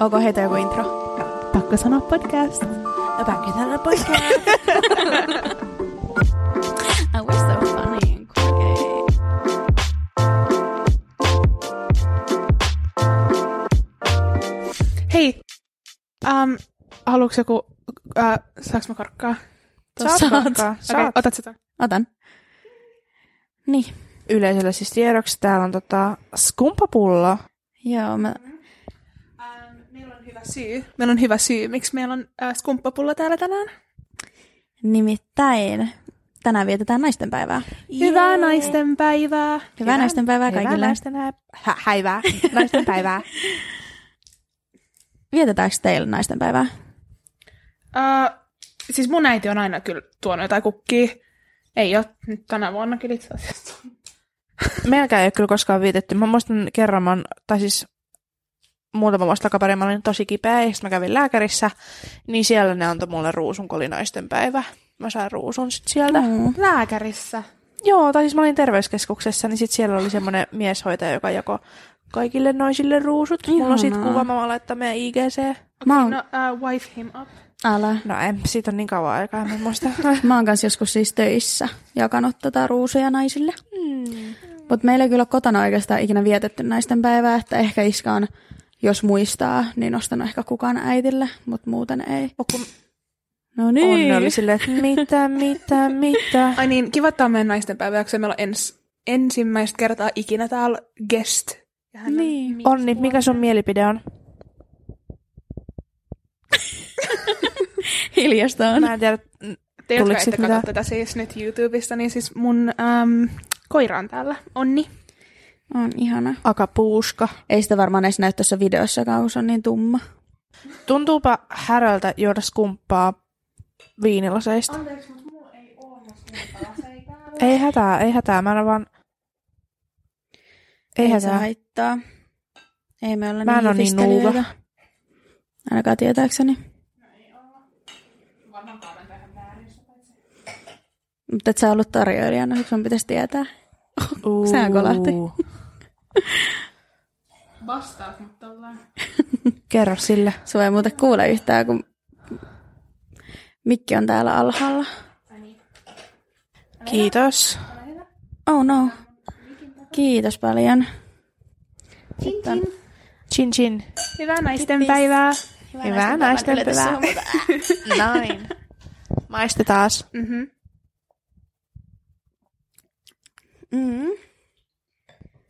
Onko heitä joku intro? Pakko sanoa podcast. No pakko sanoa podcast. oh, we're so funny and quirky. Hei, um, haluatko joku, uh, saaks mä korkkaa? Saat Saat korkkaa. Okei, Saat. otat sitä. Otan. Niin. Yleisölle siis tiedoksi täällä on tota skumpapullo. Joo, mä... Meillä on hyvä syy. Meillä on hyvä syy, miksi meillä on uh, skumppapullo täällä tänään. Nimittäin tänään vietetään naistenpäivää. Hyvää naisten päivää. Hyvää naistenpäivää Hyvää kaikille. naisten hä- hä- häivää. naisten päivää. Vietetäänkö teillä naistenpäivää? Uh, siis mun äiti on aina kyllä tuonut jotain kukkia. Ei ole nyt tänä vuonna kyllä itse asiassa. Meilläkään ei ole kyllä koskaan viitetty. Mä muistan kerran, mä oon- tai siis muutama vuosi takaperin mä olin tosi kipeä, ja mä kävin lääkärissä, niin siellä ne antoi mulle ruusun, kun oli naisten päivä. Mä sain ruusun sit sieltä. Mm. Lääkärissä. Joo, tai siis mä olin terveyskeskuksessa, niin sit siellä oli semmoinen mieshoitaja, joka jako kaikille naisille ruusut. Mulla on sit Ihanaa. kuva, mä voin laittaa meidän IGC. Mä oon, No, uh, wife him up. älä. No en, siitä on niin kauan aikaa, mä en muista. Mä oon kanssa joskus siis töissä jakanut tota ruusuja naisille. Hmm. Mutta meillä ei kyllä kotona oikeastaan ikinä vietetty naisten päivää, että ehkä iska on, jos muistaa, niin ostanut ehkä kukaan äitille, mutta muuten ei. Oh, kun No niin. Onni oli silleen, että mitä, mitä, mitä. Ai niin, kiva, että on meidän naisten päivä, jakso. Meillä on ens, ensimmäistä kertaa ikinä täällä guest. Ja hän on Niin. Miss Onni, mikä sun mielipide on? Hiljasta on. Mä en tiedä. Te, jotka ette tätä siis nyt YouTubesta, niin siis mun äm, koira on täällä. Onni. On ihana. Akapuuska. Ei sitä varmaan edes näy tuossa videossakaan, kun se on niin tumma. Tuntuupa häröltä juoda skumppaa viinilaseista. Anteeksi, mutta mulla ei ole Ei hätää, ei hätää. Mä en vaan... Ei, se hätää. haittaa. Ei me olla Mä en oo niin nuuka. Ainakaan tietääkseni. Mutta et sä ollut tarjoilijana, sun pitäisi tietää. Sehän kolahti. Vastaat, mutta ollaan. Kerro sille. Sua ei muuten kuule yhtään, kun mikki on täällä alhaalla. Kiitos. Oh no. Kiitos paljon. Chin, Chin chin. Hyvää naisten päivää. Hyvää naisten päivää. Näin. Maiste taas. Mm-hmm. Mm.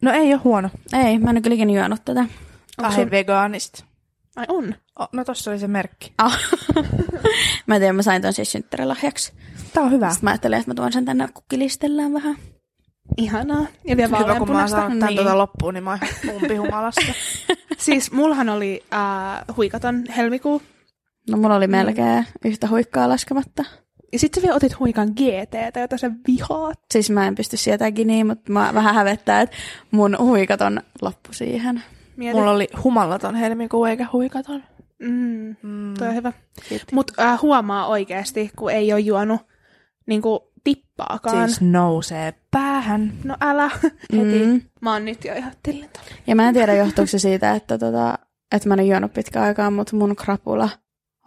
No ei ole huono. Ei, mä en ole kyllä ikinä juonut tätä. Ai sun- vegaanista. Ai on. Oh, no tossa oli se merkki. Ah. mä en tiedä, mä sain ton siis synttärilahjaksi. Tää on hyvä. Sitten mä ajattelin, että mä tuon sen tänne kukkilistellään vähän. Ihanaa. Ja vielä Hyvä, kun mä tän Niin. tuota loppuun, niin mä oon umpihumalassa. Siis mullahan oli äh, huikaton helmikuu. No mulla oli melkein yhtä huikkaa laskematta. Ja sitten sä vielä otit huikan GT, jota sä vihaat. Siis mä en pysty sieltä niin, mutta mä vähän hävettää, että mun huikat on loppu siihen. Mieti. Mulla oli humalaton helmikuu eikä huikaton. Mm, Mm. toi on hyvä. Kiitti. Mutta äh, huomaa oikeasti, kun ei ole juonut niinku tippaakaan. Siis nousee päähän. No älä heti. Mm. Mä oon nyt jo ihan tillintä. Ja mä en tiedä, johtuuko se siitä, että, tota, että mä en ole juonut pitkään aikaa, mutta mun krapula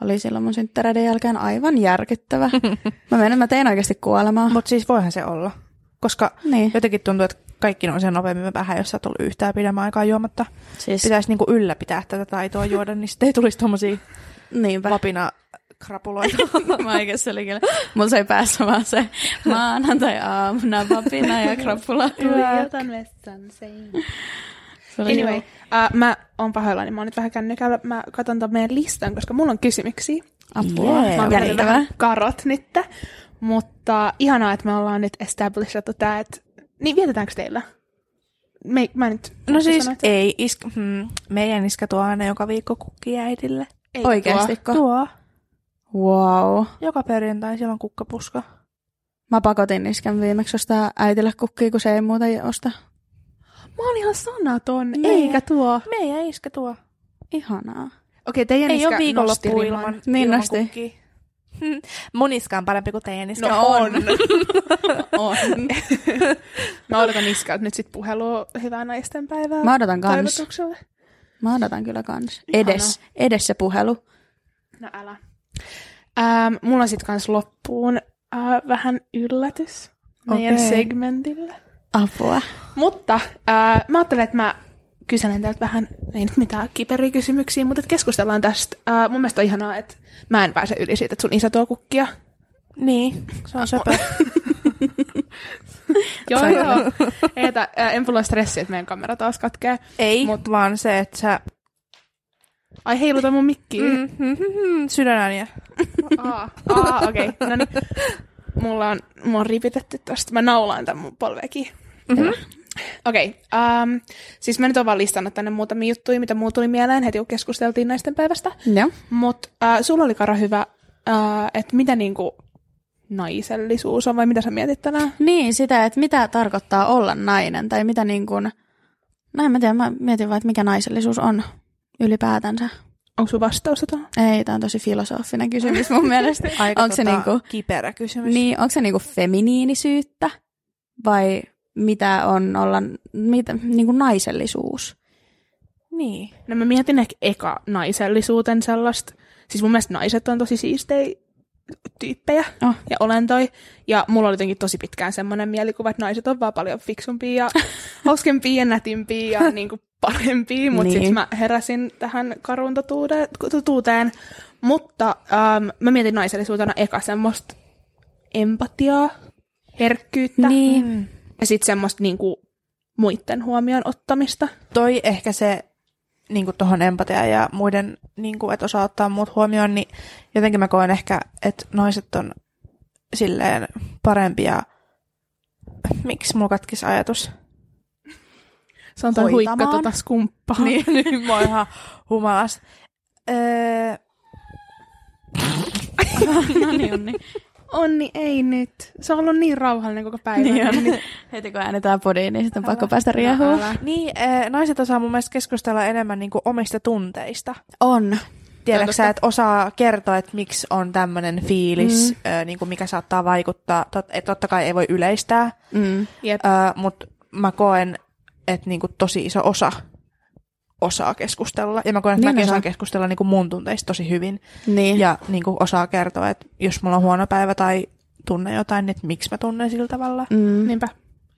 oli silloin mun synttäreiden jälkeen aivan järkyttävä. Mä menen, mä tein oikeasti kuolemaa. Mutta siis voihan se olla. Koska Niin, jotenkin tuntuu, että kaikki nousee nopeammin vähän, jos sä oot ollut yhtään pidemmän aikaa juomatta. siis Pitäisi niinku ylläpitää tätä taitoa juoda, niin sitten ei tulisi tommosia niinpä. vapina krapuloita. Mä oikein se oli kyllä. Mulla se ei päässä vaan se maanantai-aamuna vapina ja krapula. Tuijotan vessan seinään. Anyway, uh, mä oon pahoillani, mä oon nyt vähän kännykällä. Mä katson ton meidän listan, koska mulla on kysymyksiä. Apua. Jee, Mä oon vähän karot nyt. Mutta ihanaa, että me ollaan nyt establishettu tää, että... Niin, vietetäänkö teillä? Me, mä nyt... No siis sanoit, ei, iska, hmm, meidän iskä tuo aina joka viikko kukkia äidille. ei Oikeesti? tuo. Tuo. Wow. Joka perjantai siellä on kukkapuska. Mä pakotin iskän viimeksi ostaa äitille kukkia, kun se ei muuta osta. Mä oon ihan sanaton, Niin. eikä tuo. Meidän iskä tuo. Ihanaa. Okei, teidän Ei iskä ole viikonloppu ilman. Niin ilman nosti. kukkia. Hmm. Mun iska on parempi kuin teidän iska. No on. On. Mä odotan iskältä nyt sit puhelua hyvää naisten päivää. Mä odotan kans. Mä odotan kyllä kans. Edes, edes se puhelu. No älä. Ähm, mulla on sit kans loppuun äh, vähän yllätys meidän Okei. segmentille. Apua. Mutta äh, mä ajattelen, että mä kyselen teiltä vähän, ei nyt mitään kiperiä kysymyksiä, mutta keskustellaan tästä. Äh, mun mielestä on ihanaa, että mä en pääse yli siitä, että sun isä tuo kukkia. Niin, se on söpö. Joo, joo. Eetä, äh, en mulla stressiä, että meidän kamera taas katkee. Ei, Mut- vaan se, että sä... Ai heiluta mun mikkiä. Mm. Mm, mm, mm, mm, sydänääniä. Aa, aa okei. Okay. No niin. Mulla on, mulla on ripitetty tosta. Mä naulaan tän mun polvekin. Mhm. Okei. Okay, um, siis mä nyt oon vaan listannut tänne muutamia juttuja, mitä mulla tuli mieleen heti, kun keskusteltiin naisten päivästä. Joo. Mutta uh, sulla oli Kara hyvä, uh, että mitä niinku naisellisuus on, vai mitä sä mietit tänään? Niin, sitä, että mitä tarkoittaa olla nainen, tai mitä niin kuin... No en mä tiedä, mä mietin vaan, että mikä naisellisuus on ylipäätänsä. Onko sun vastausta tuohon? Ei, tämä on tosi filosofinen kysymys mun mielestä. Aika Onko se tota, niinku, kiperä kysymys. niin, onko se niinku feminiinisyyttä vai mitä on olla mitä, niinku naisellisuus? niin. No mä mietin ehkä eka naisellisuuten sellaista. Siis mun mielestä naiset on tosi siistejä tyyppejä Oh. ja olentoi. Ja mulla oli jotenkin tosi pitkään semmoinen mielikuva, että naiset on vaan paljon fiksumpia ja hauskempia ja nätimpiä ja niin kuin parempia. Mutta Niin. niin. sitten mä heräsin tähän karun totuuteen. totuuteen. Mutta ähm, mä mietin naisellisuutena eka semmoista empatiaa, herkkyyttä Niin. Ja sitten semmoista niin kuin muiden huomioon ottamista. Toi ehkä se niin tuohon empatiaan ja muiden, niin kuin, että osaa ottaa muut huomioon, niin jotenkin mä koen ehkä, että naiset on silleen parempia. Miksi mulla katkisi ajatus? Se on toi huikka tota skumppaa. niin, niin mä oon ihan humalas. Öö, no niin, Onni. Onni, ei nyt. Se on ollut niin rauhallinen koko päivä. Niin on. Heti kun äänetään podiin, niin sitten on pakko päästä riehuun. älä. niin, öö, naiset osaa mun mielestä keskustella enemmän niin kuin omista tunteista. On. Tiedätkö sä, että osaa kertoa, että miksi on tämmöinen fiilis, Mm. mm. ö, niin kuin mikä saattaa vaikuttaa. Tot, et totta kai ei voi yleistää, Mm. Jep. mutta mä koen, että niin kuin tosi iso osa osaa keskustella. Ja mä koen, että Niin mäkin osaa. osaan keskustella niin kuin mun tunteista tosi hyvin. Niin. Ja niin kuin osaa kertoa, että jos mulla on huono päivä tai tunne jotain, niin että miksi mä tunnen sillä tavalla. Mm. Niinpä.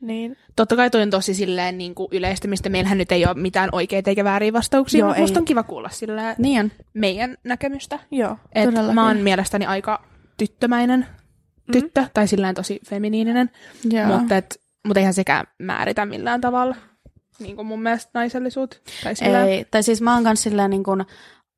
Niin. Totta kai toi on tosi silleen niin kuin yleistymistä. Meillähän nyt ei ole mitään oikeita eikä vääriä vastauksia, Joo, mutta musta ei. on kiva kuulla silleen Niin meidän näkemystä. Joo. Et Todellakin. mä oon mielestäni aika tyttömäinen tyttö, mm. tai silleen tosi feminiininen, Joo. mutta, et, mutta eihän sekään määritä millään tavalla niin kuin mun mielestä naisellisuut. Tai silleen, Ei, tai siis mä oon kans silleen niin kuin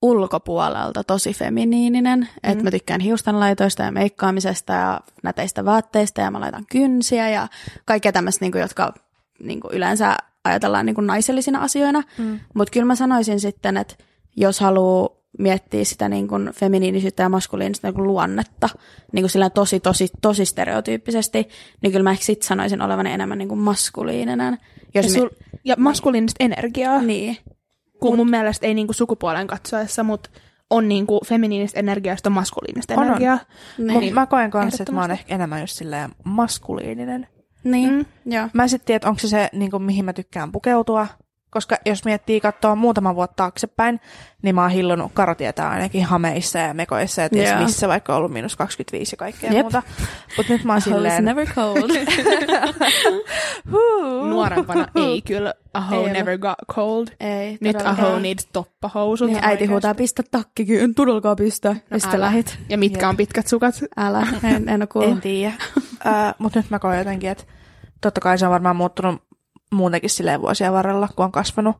ulkopuolelta tosi feminiininen, mm. että mä tykkään hiustenlaitoista ja meikkaamisesta ja näteistä vaatteista ja mä laitan kynsiä ja kaikkea tämmöistä, niin kuin, jotka niin kuin yleensä ajatellaan niin kuin naisellisina asioina. Mm. Mutta kyllä mä sanoisin sitten, että jos haluaa miettiä sitä niin kuin feminiinisyyttä ja maskuliinista niin kuin luonnetta niin kuin sillä tosi, tosi, tosi stereotyyppisesti, niin kyllä mä ehkä sit sanoisin olevani enemmän niin kuin maskuliininen. Jos ja, mi- sul, ja maskuliinista energiaa, Niin. kun mun mielestä ei niinku sukupuolen katsoessa, mutta on niinku feminiinistä energiaa, on maskuliinista On, on. energiaa. Niin. Mutta mä koen kanssa, että mä oon ehkä enemmän just silleen maskuliininen. Niin, Mm. joo. Mä en sitten tiedä, että onko se se, niin kuin, mihin mä tykkään pukeutua. Koska jos miettii katsoa muutama vuotta taaksepäin, niin mä oon hillunut karotietä ainakin hameissa ja mekoissa ja ties Joo. missä, vaikka on ollut miinus 25 ja kaikkea Jep. muuta. Mutta nyt mä oon silleen... never cold. Huu. Nuorempana ei kyllä a hoe Ei never got cold. Ei, Nyt a todellakaan. hoe needs toppahousut. Niin äiti huutaa, pistä takkikin, en todellakaan pistä. No, ja sitten lähit. Ja mitkä Jep. on pitkät sukat? Älä, en, en ole kuullut. En tiedä. uh, Mutta nyt mä koen jotenkin, että totta kai se on varmaan muuttunut muutenkin silleen vuosien varrella, kun on kasvanut.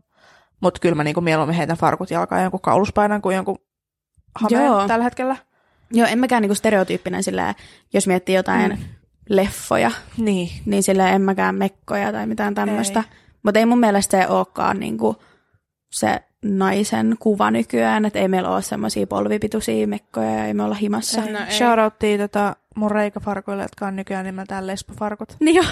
Mutta kyllä mä niinku mieluummin heitän farkut jalkaan jonkun kauluspainan kuin jonkun hameen Joo. tällä hetkellä. Joo, en mäkään niinku stereotyyppinen silleen, jos miettii jotain Mm. leffoja, Niin. niin silleen en mäkään mekkoja tai mitään tämmöistä. Mutta ei mun mielestä se olekaan niinku se naisen kuva nykyään, että ei meillä ole semmoisia polvipituisia mekkoja ja ei me olla himassa. No. Shoutouttiin tota mun reikafarkoille, jotka on nykyään nimeltään lesbofarkut. Niin joo.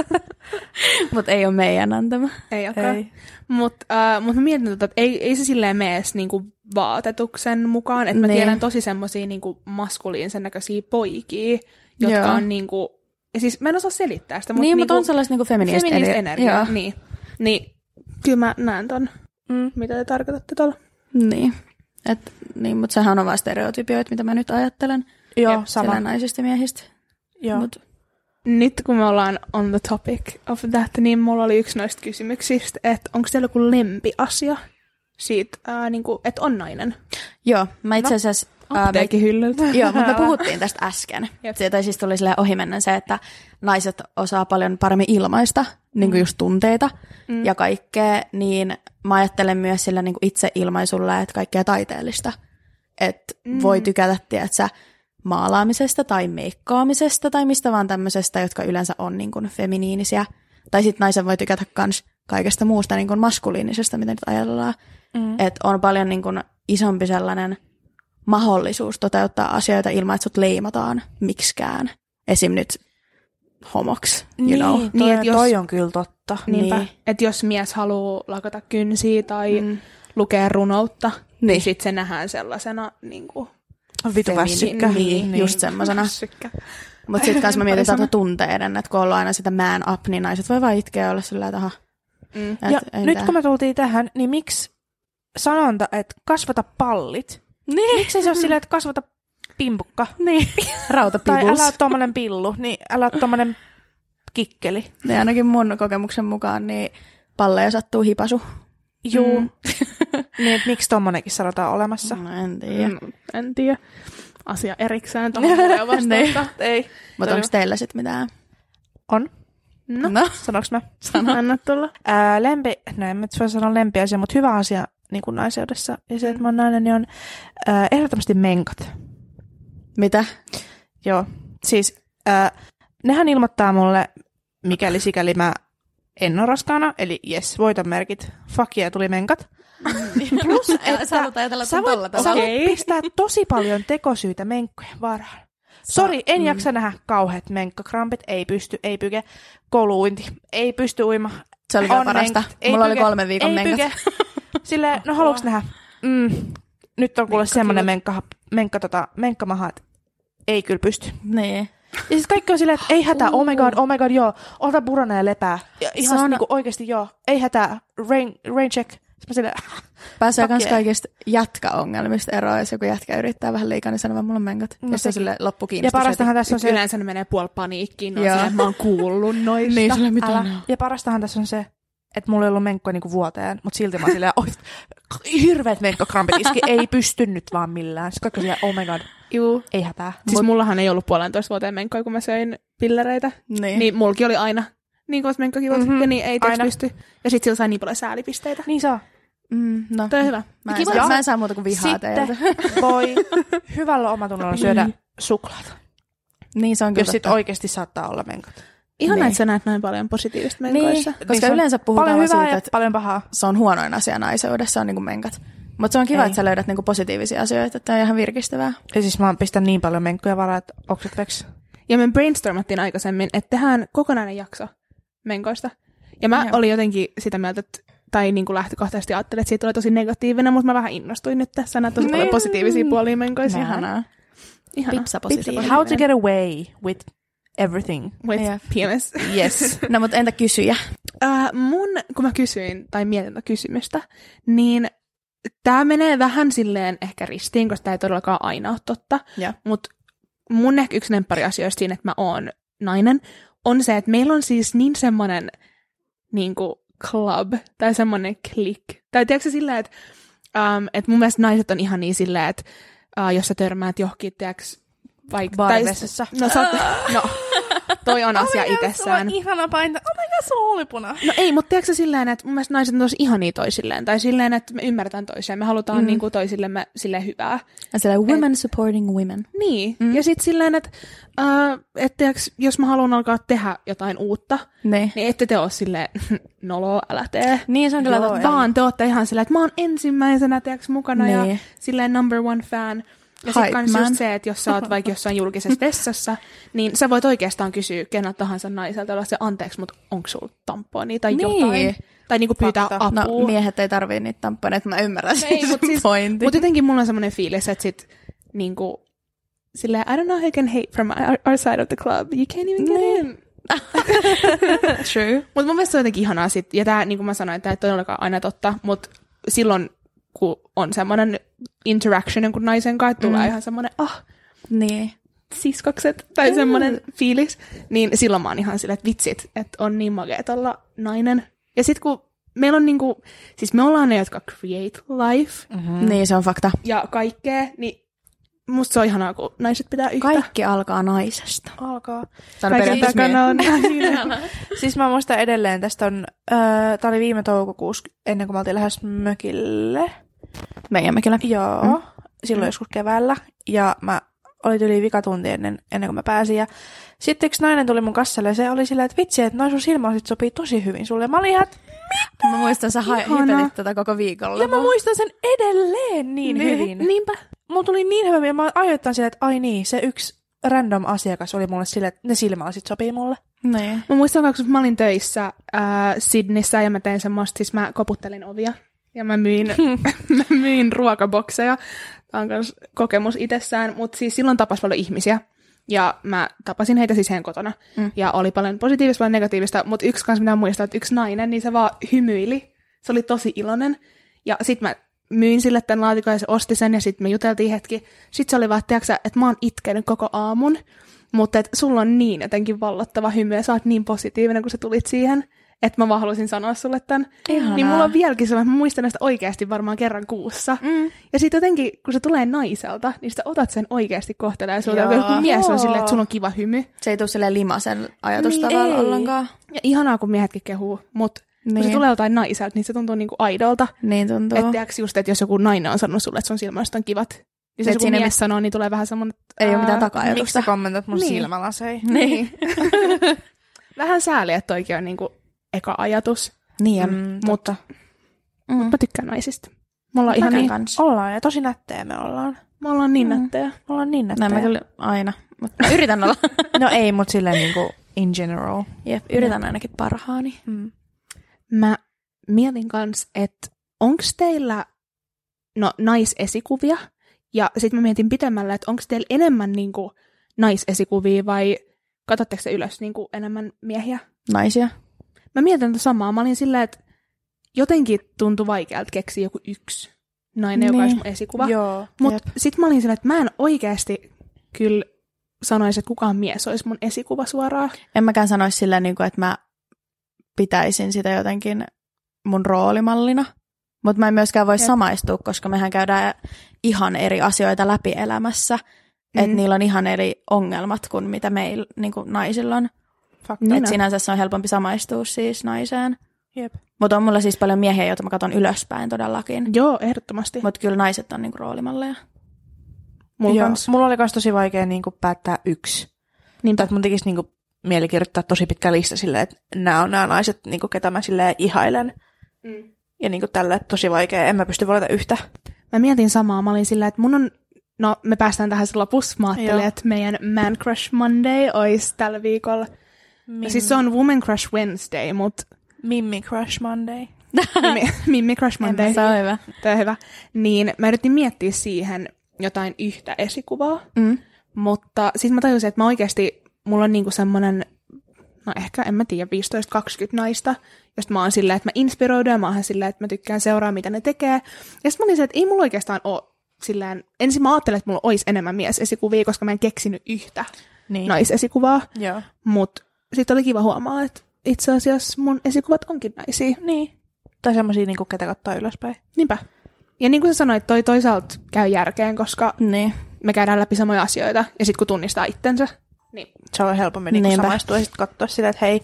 Mutta ei ole meidän antama. Ei olekaan. Ei. Mutta uh, mut mä mietin, tota, että ei, ei se silleen mene edes niinku vaatetuksen mukaan. Että mä Niin. tiedän tosi semmosia niinku maskuliinisen näköisiä poikia, jotka Joo. on niinku... Ja siis mä en osaa selittää sitä, mutta niin, niinku, mutta on sellaista niinku feminististä feminististä ener- energiaa. Joo. Niin. niin. Kyllä mä näen ton. Mm. mitä te tarkoitatte tuolla. Niin. Et, niin, mutta sehän on vain stereotypioita, mitä mä nyt ajattelen. Joo, Jep, sama. Sillä naisista ja miehistä. Joo. Mut, Nyt kun me ollaan on the topic of that, niin mulla oli yksi noista kysymyksistä, että onko teillä joku lempiasia siitä, ää, niin kuin, että on nainen? joo, mä itse asiassa... ää, me- Apteekkihyllyltä. Joo, mutta me puhuttiin tästä äsken. Jep. Siitä siis tuli sille ohimennen se, että naiset osaa paljon paremmin ilmaista niin kuin just tunteita mm. ja kaikkea, niin mä ajattelen myös sillä niin kuin itse ilmaisulla, että kaikkea taiteellista. Että mm. voi tykätä, tiedätkö, maalaamisesta tai meikkaamisesta tai mistä vaan tämmöisestä, jotka yleensä on niin kuin feminiinisiä. Tai sitten naisen voi tykätä myös kaikesta muusta niin kuin maskuliinisesta, mitä nyt ajatellaan. Mm. Että on paljon niin kuin isompi sellainen mahdollisuus toteuttaa asioita ilman, että sut leimataan miksikään. Esim. nyt homoks, you niin, know. toi, Niin, et jos- toi on kyllä totta. Niinpä. Niin. Niin. Että jos mies haluaa lakata kynsiä tai Mm. lukea runoutta, niin, Niin. niin sitten se nähdään sellaisena niin kuin, Vitu väsykkä. Niin, just semmosena. Sykkä. Mutta sitten kanssa mä mietin tätä tunteiden, että kun on ollut aina sitä man up, niin naiset voi vaan itkeä ja olla sillä aha, Mm. et Ja nyt mitään. kun me tultiin tähän, niin miksi sanonta, että kasvata pallit? Niin, Miksi se ole silleen, että kasvata pimpukka? niin. Tai Rautapibus. älä ole tommonen pillu, niin älä ole tommonen kikkeli. Niin ainakin mun kokemuksen mukaan, niin palleja sattuu hipasu. Juu. Mm. niin, että miksi tommonenkin sanotaan olemassa? No, en tiedä. Mm. En tiedä. Asia erikseen tuohon tulee vastata. Ei. Mutta onko teillä sitten mitään? On. No, no. Sanoks mä? sano. Anna tulla. Ää, lempi, no en mä nyt voi sanoa lempiasia, mutta hyvä asia niin kuin naiseudessa. Ja se, että mä oon nainen, niin on ää, ehdottomasti menkat. Mitä? Joo. Siis ää, nehän ilmoittaa mulle, mikäli sikäli mä en ole raskaana, eli yes, voitonmerkit. Fuck yeah, tuli menkat. Plus, että sä haluat ajatella sä voit, tolla sä voit pistää tosi paljon tekosyitä menkkojen varaan. Sori, en mm. jaksa nähdä kauheat menkkakrampit, ei pysty, ei pyke. Kouluinti, ei pysty uima. Se oli vielä On parasta. menkat, ei Mulla oli pyke, kolmen viikon ei menkat. Pyke. Silleen, no haluuks nähdä? Mm, nyt on kuule semmonen menkka, menkka, tota, menkkamaha, että ei kyllä pysty. Niin. Ja siis kaikki on silleen, että ei hätää, oh my god, oh my god, joo, ota burana ja lepää. Ja ihan Se on- niinku oikeesti joo, ei hätää, rain, rain check. Silleen, Pääsee myös kaikista jätkäongelmista eroon, jos joku jätkä yrittää vähän liikaa, niin sanoo vaan, mulla on menkat. No se sille loppu ja kiinnostus. parastahan tässä on se, Yleensä ne menee puoli paniikkiin, no silleen, että mä oon kuullut noista. Niin, sille mitä älä. on. Ja parastahan tässä on se, että mulla ei ollut menkkoa niinku vuoteen, mutta silti mä oon silleen, oi, hirveät menkkokrampit iski, ei pysty nyt vaan millään. Sitten kaikki silleen, oh my god, Juu. ei hätää. Siis mullahan ei ollut puolentoista vuoteen menkkoja, kun mä söin pillereitä. Niin. Niin mullakin oli aina niin kuin menkkakivat, Mhm, mm-hmm. niin ei aina. pysty. Ja sit sillä sai niin paljon säälipisteitä. Niin saa. Mm, no. Toi on hyvä. Mä en, Kiva. saa, mä en saa muuta kuin vihaa Sitten teiltä. voi hyvällä omatunnolla syödä suklaata, Niin se on kyllä jos sit oikeasti saattaa olla menkat. Ihan Niin. niin. että sä näet noin paljon positiivista menkoissa. Niin, koska Niin se on yleensä puhutaan Paljon hyvää siitä, että paljon pahaa. se on huonoin asia naiseudessa, on niinku menkat. Mutta se on kiva, Ei. että sä löydät niinku positiivisia asioita, että on ihan virkistävää. Ja siis mä oon pistän niin paljon menkkoja varaa, että okset veks. Ja me brainstormattiin aikaisemmin, että tehdään kokonainen jakso menkoista. Ja mä Joo. Olin jotenkin sitä mieltä, että tai niin kuin lähtökohtaisesti ajattelin, että siitä tulee tosi negatiivinen, mutta mä vähän innostuin nyt tässä. Näet tosi paljon Niin. positiivisia puolia menkoissa. Näin. Ihanaa. Ihana. Pipsa positiivinen. How to get away with everything. With Jep. PMS. Yes. No mutta entä kysyjä? Uh, mun, kun mä kysyin, tai mietin kysymystä, niin tämä menee vähän silleen ehkä ristiin, koska tämä ei todellakaan aina ole totta. Joo. Mutta mun ehkä yksi lemppari asioista siinä, että mä oon nainen, on se, että meillä on siis niin semmoinen niin kuin club, tai semmoinen click. Tai tiedätkö silleen, että, um, että mun mielestä naiset on ihan niin silleen, että uh, jos sä törmäät johonkin, tiedätkö, vaikka... Baarivessassa. No, sä, no, toi on asia itsessään. ihana painta. Oh my god, sulla on olipuna. No ei, mutta tiedätkö silleen, että mun mielestä naiset on tosi ihania toisilleen, tai silleen, että me ymmärretään toisiaan, me halutaan Mm. niinku toisillemme silleen hyvää. Ja siellä women supporting women. Niin, Mm. ja sitten silleen, että, uh, että tiedätkö, jos mä haluan alkaa tehdä jotain uutta, Niin. niin ette te ole silleen, noloa, älä tee. Niin se on kyllä Joo. Vaan te olette ihan silleen, että mä oon ensimmäisenä tiedätkö, mukana Niin. ja silleen number one fan. Ja sitten kans man. just se, että jos sä oot vaikka jossain julkisessa vessassa, niin sä voit oikeastaan kysyä keneltä tahansa naiselta, olla se anteeksi, mutta onko sulla tamponi tai Niin. jotain. Tai niinku pyytää Fakta. apua. No miehet ei tarvii niitä tamponeita, mä ymmärrän No ei, siis mut siis- pointin. Mutta jotenkin mulla on semmoinen fiilis, että sit niinku, silleen, I don't know how you can hate from our, our side of the club. You can't even get Niin. in. True. Mutta mun mielestä se on jotenkin ihanaa sit, ja tää, niin kuin mä sanoin, tää ei todellakaan aina totta, mutta silloin, kun on semmoinen interaction jonkun naisen kanssa, että tulee Mm. ihan semmoinen, ah, Niin. siskokset tai semmoinen fiilis, niin silloin mä oon ihan silleen, että vitsit, että on niin makeet olla nainen. Ja sitten kun meillä on niinku, siis me ollaan ne, jotka create life Mm-hmm. Niin, se on fakta. ja kaikkea, niin musta se on ihanaa, kun naiset pitää yhtä. Kaikki alkaa naisesta. Alkaa. Se on Kaiken periaatteessa takana on. Siis mä muistan edelleen, tästä on, öö, tää oli viime toukokuussa, ennen kuin mä oltiin lähes mökille. Meidän me kyllä. Joo, Mm. mm. silloin joskus keväällä. Ja mä oli yli vikatunti ennen, ennen kuin mä pääsin. Ja sitten yksi nainen tuli mun kassalle ja se oli silleen, että vitsi, että noin sun silmälasit sopii tosi hyvin sulle. Mä olin ihan, että- Mä muistan, sä hypelit tätä koko viikolla. ja mä muistan sen edelleen niin, Niin. hyvin. Niinpä. Mulla tuli niin hyvä, ja mä ajoittain silleen, että ai niin, se yksi random asiakas oli mulle silleen, että ne silmälasit sopii mulle. Niin. Mä muistan, kun mä olin töissä ää, Sydneyssä ja mä tein semmoista, siis mä koputtelin ovia ja mä myin, mä myin ruokabokseja. Tämä on myös kokemus itsessään, mutta siis silloin tapas paljon ihmisiä. Ja mä tapasin heitä siis heidän kotona. Mm. Ja oli paljon positiivista, paljon negatiivista, mutta yksi kanssa mitä muistaa, että yksi nainen, niin se vaan hymyili. Se oli tosi iloinen. Ja sit mä myin sille tämän laatikon ja se osti sen ja sitten me juteltiin hetki. Sitten se oli vaan, tiiäksä, että mä oon itkenyt koko aamun. Mutta et sulla on niin jotenkin vallottava hymy ja sä oot niin positiivinen, kun sä tulit siihen, että mä vaan halusin sanoa sulle tämän. Ihanaa. Niin mulla on vieläkin sellainen, mä muistan näistä oikeasti varmaan kerran kuussa. Mm. Ja sitten jotenkin, kun se tulee naiselta, niin sä otat sen oikeasti kohtelee sulta. Joo. Joku mies on silleen, että sulla on kiva hymy. Se ei tule silleen limasen ajatustavalla Niin, ei. ollenkaan. Ja ihanaa, kun miehetkin kehuu, mutta niin. kun se Niin. tulee joltain naiselta, niin se tuntuu niinku aidolta. Niin tuntuu. Että tiedätkö just, että jos joku nainen on sanonut sulle, että sun silmästä on kivat, niin se siinä mies mi- sanoo, niin tulee vähän semmoinen, Ei ole mitään ää, Miksi taka-ajatusta. sä kommentoit mun Niin. niin. silmälasei? Niin. Vähän sääli, että toikin on niinku eka ajatus, Niin. Mm, mutta Mm. mä tykkään naisista. Me ollaan ihan Mäkin niin, kanssa. Ollaan, ja tosi nättejä me ollaan. me ollaan niin Mm. nättejä. Me ollaan niin nättejä. Näin mä kyllä aina. Mutta mä yritän olla. No ei, mutta silleen niinku in general. Jep, yritän ainakin parhaani. Mm. Mä mietin kans, että onko teillä no, naisesikuvia, ja sitten mä mietin pitemmällä, että onko teillä enemmän niinku naisesikuvia vai katsotteko te ylös niinku enemmän miehiä? Naisia. Mä mietin tätä samaa. Mä olin silleen, että jotenkin tuntui vaikealta keksiä joku yksi nainen, joka Niin. olisi mun esikuva. Joo. Mutta sitten mä olin silleen, että mä en oikeasti kyllä sanoisi, että kukaan mies olisi mun esikuva suoraan. En mäkään sanoisi silleen, niin kuin, että mä pitäisin sitä jotenkin mun roolimallina. Mutta mä en myöskään voi Jep. samaistua, koska mehän käydään ihan eri asioita läpi elämässä. Mm. Että niillä on ihan eri ongelmat kuin mitä meillä niin kuin naisilla on. Fakta. Niin Et on. sinänsä se on helpompi samaistua siis naiseen. Jep. Mutta on mulla siis paljon miehiä, joita mä katson ylöspäin todellakin. Joo, ehdottomasti. Mutta kyllä naiset on niinku roolimalleja. Mulla Joo. kans. Mulla oli kans tosi vaikea niinku päättää yksi. Tai että mun tekisi niinku mieli kirjoittaa tosi pitkä lista silleen, että nämä on nämä naiset, niinku, ketä mä silleen ihailen. Mm. Ja niinku tälle tosi vaikea. En mä pysty valita yhtä. Mä mietin samaa. Mä olin sillä, että mun on... No, me päästään tähän lopussa. Mä ajattelin, että meidän Man Crush Monday olisi tällä viikolla. Mim, Siis se on Woman Crush Wednesday, mutta Mimmi Crush Monday. Mimmi, Mimmi Crush Monday. Se on hyvä. Tämä on hyvä. Niin mä yritin miettiä siihen jotain yhtä esikuvaa. Mm. Mutta sitten mä tajusin, että mä oikeasti, mulla on niinku semmoinen, no ehkä en mä tiedä, 15-20 naista, josta mä oon silleen, että mä inspiroidun ja mä oon silleen, että mä tykkään seuraa, mitä ne tekee. Ja sitten mä olin silleen, että ei mulla oikeastaan ole silleen, ensin mä ajattelin, että mulla olisi enemmän miesesikuvia, koska mä en keksinyt yhtä Niin. naisesikuvaa, Joo. mutta sitten oli kiva huomaa, että itse asiassa mun esikuvat onkin naisia. Niin. Tai semmosia, niinku, ketä kattaa ylöspäin. Niinpä. Ja niin kuin sä sanoit, toi toisaalta käy järkeen, koska Niin. me käydään läpi samoja asioita, ja sitten kun tunnistaa itsensä, niin Se on helpommin Niinpä. samaistua ja sitten katsoa sitä, että hei,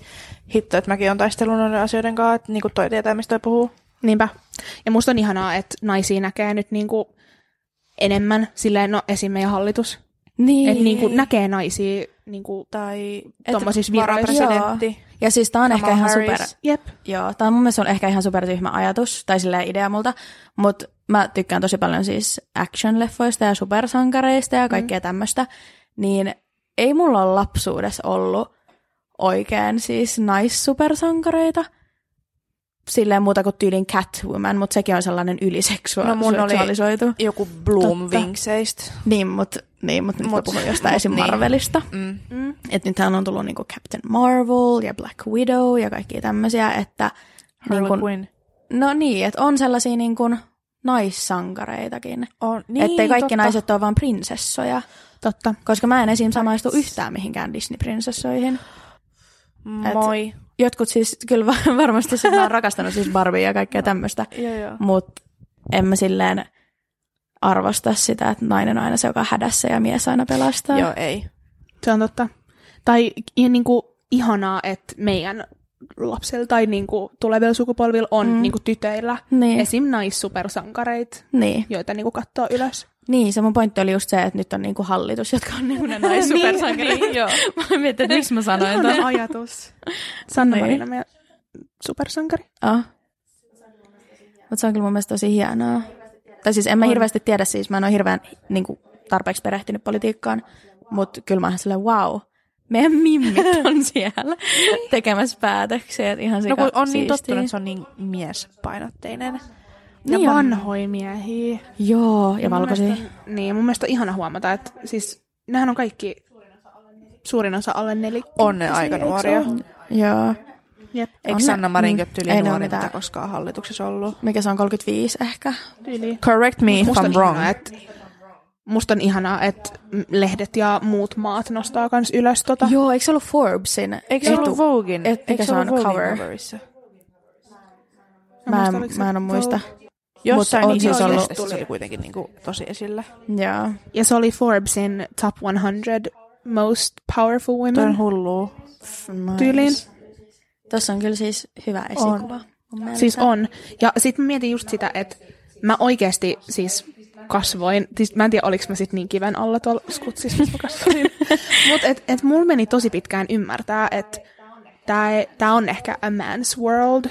hitto, että mäkin on taistellut noiden asioiden kanssa, että niinku toi tietää, mistä toi puhuu. Niinpä. Ja musta on ihanaa, että naisia näkee nyt niinku enemmän, silleen, no esim. meidän hallitus, Niin. että niinku näkee naisia niinku, Tai tommosissa viroissa. varapresidentti. Ja siis tää on Kamala ehkä ihan Harris. super, Jep. joo, tää on mun mielestä on ehkä ihan super tyhmä ajatus, tai silleen idea multa, mutta mä tykkään tosi paljon siis action-leffoista ja supersankareista ja kaikkea mm. tämmöistä, niin ei mulla ole lapsuudessa ollut oikein siis naissupersankareita, silleen muuta kuin tyylin Catwoman, mutta sekin on sellainen No mun oli- yliseksuaalisoitu. Joku Bloom Totta. Vinkseistä. Niin, mutta niin, mut nyt Mut- mä puhun jostain esim. mut niin. Marvelista. Mm. Mm. Että nythän on tullut niinku Captain Marvel ja Black Widow ja kaikkia tämmöisiä, että Harley niin kun, Quinn. No niin, että on sellaisia niin kuin naissankareitakin. On, Niin, Ettei kaikki totta. naiset ole vaan prinsessoja. Totta. Koska mä en esim. samaistu yhtään mihinkään Disney-prinsessoihin. Moi. Jotkut siis kyllä va- varmasti siis mä oon rakastanut siis Barbie ja kaikkea tämmöistä. Joo, joo. Mutta en mä silleen arvosta sitä, että nainen on aina se, joka on hädässä ja mies aina pelastaa. Joo, ei. Se on totta. Tai ja niin kuin, ihanaa, että meidän lapsilla tai niin kuin, tulevilla sukupolvilla on Mm. mm. niin kuin, tytöillä Niin. esim. naissupersankareita, Niin. joita niin kuin, katsoo ylös. Niin, se mun pointti oli just se, että nyt on niinku hallitus, jotka on niinku ne naissupersankareita. Niin, joo. Mä miettinyt, että miksi mä sanoin ton. ajatus. Sanna Niin. Marina, meidän supersankari. Ah. Mutta se on kyllä mun mielestä tosi hienoa. Tai siis en mä On. hirveästi tiedä siis, mä en ole hirveän niin kuin, tarpeeksi perehtynyt politiikkaan, mutta kyllä mä oon silleen, wow, meidän mimmit on siellä tekemässä päätöksiä. Ihan No kun on niin siistiä. tottunut, että se on niin miespainotteinen. Ja Niin on. vanhoja miehiä. Joo, ja Mun valkoisia. mielestä- Niin, mun mielestä on ihana huomata, että siis nehän on kaikki suurin osa alle neli. On ne aika nuoria. Joo. Jep, Eikö On Sanna Marin mm. tyli Ei ne ole nuori, mitä koskaan hallituksessa ollut? Mikä se on, 35 ehkä? tyyli. Correct me if Musta I'm on wrong. ihanaa, että Musta on ihanaa, että lehdet ja muut maat nostaa kans ylös tota. Joo, eikö se ollut Forbesin? Eikö se etu? ollut Voguein? Et- Eikö se on ollut Voguein cover? coverissa? Mä en, se mä en muista. Jossain on niin siis ollut- se oli kuitenkin niinku tosi esillä. Joo. Ja se oli Forbesin top 100 most powerful Toi on women hullua. Nice. tyyliin. Tuossa on kyllä siis hyvä esikuva. mielestä. Siis on. Ja sitten mä mietin just sitä, että mä oikeasti siis kasvoin, siis mä en tiedä oliko mä sit niin kiven alla tuolla skutsissa, missä mä kasvoin. Mutta et, et mulla meni tosi pitkään ymmärtää, että tämä tää on ehkä a man's world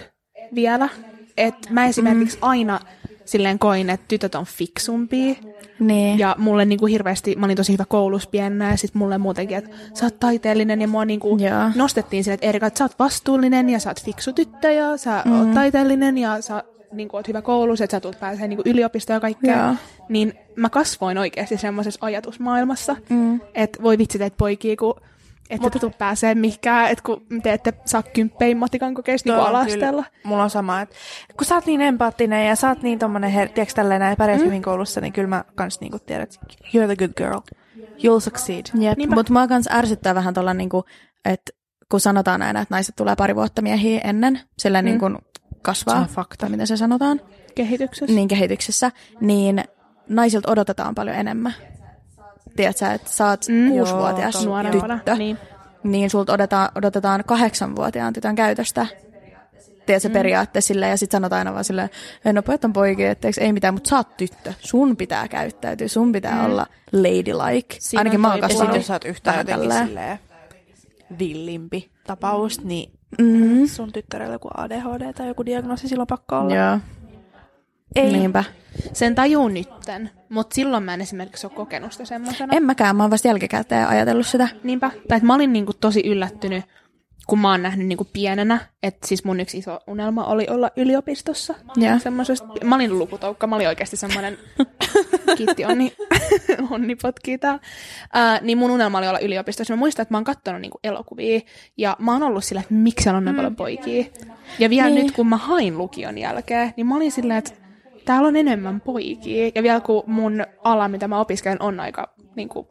vielä. Että mä esimerkiksi aina silleen koin, että tytöt on fiksumpia. Niin. Ja mulle niinku hirveästi, mä olin tosi hyvä koulussa ja sit mulle muutenkin, että sä oot taiteellinen ja mua niinku Joo. nostettiin sille, että Erika, että sä oot vastuullinen ja sä oot fiksu tyttö ja sä mm. oot taiteellinen ja sä niinku, oot hyvä koulussa, että sä tulet pääsee niinku yliopistoon ja kaikkea. Joo. Niin mä kasvoin oikeasti semmoisessa ajatusmaailmassa, mm. että voi vitsi teet poikia, kun ette te tuu pääsee mihinkään, että kun te ette saa kymppejä matikan kokeista niinku ala-asteella. kyllä- Mulla on sama, että kun sä oot niin empaattinen ja sä oot niin tommonen, her- tiedätkö tälleen näin, pärjät mm. hyvin koulussa, niin kyllä mä kans niinku tiedän, että you're the good girl. You'll succeed. Jep, Niinpä. mutta mua kans ärsyttää vähän tuolla, niinku, että kun sanotaan aina, että naiset tulee pari vuotta miehiä ennen, sillä mm. niinku kasvaa, Se on fakta. miten se sanotaan, Kehityksessä. niin kehityksessä, niin naisilta odotetaan paljon enemmän. Tiedätkö sä, että sä oot mm, kuusivuotias Nuorempana. tyttö, Niin. niin sulta odotetaan, odotetaan kahdeksanvuotiaan tytön käytöstä. Tiedätkö, mm. periaatteessa silleen, ja sitten sanotaan aina vaan silleen, "Ei, no pojat on poikia, etteikö ei mitään, mutta sä oot tyttö. Sun pitää käyttäytyä, sun pitää mm. olla ladylike. Siinä Ainakin mä oon kasvanut jos sä oot yhtään jotenkin tälleen. silleen villimpi tapaus, niin Mm. sun tyttärellä joku ADHD tai joku diagnoosi silloin pakko olla. Joo. Ei. Niinpä. Sen tajuu nytten, mutta silloin mä en esimerkiksi ole kokenut sitä semmoisena. En mäkään, mä oon vasta jälkikäteen ajatellut sitä. Niinpä. Tai että mä olin niinku tosi yllättynyt, kun mä oon nähnyt niinku pienenä, että siis mun yksi iso unelma oli olla yliopistossa. Joo. Semmoisesta, mä olin lukutoukka, mä olin oikeasti semmoinen, kiitti onni, onni potkii täällä. Uh, niin mun unelma oli olla yliopistossa. Mä muistan, että mä oon kattonut niinku elokuvia, ja mä oon ollut sillä, että miksi on näin paljon poikia. Ja vielä Niin. nyt, kun mä hain lukion jälkeen, niin mä olin silleen, että täällä on enemmän poikia. Ja vielä kun mun ala, mitä mä opiskelen, on aika niinku,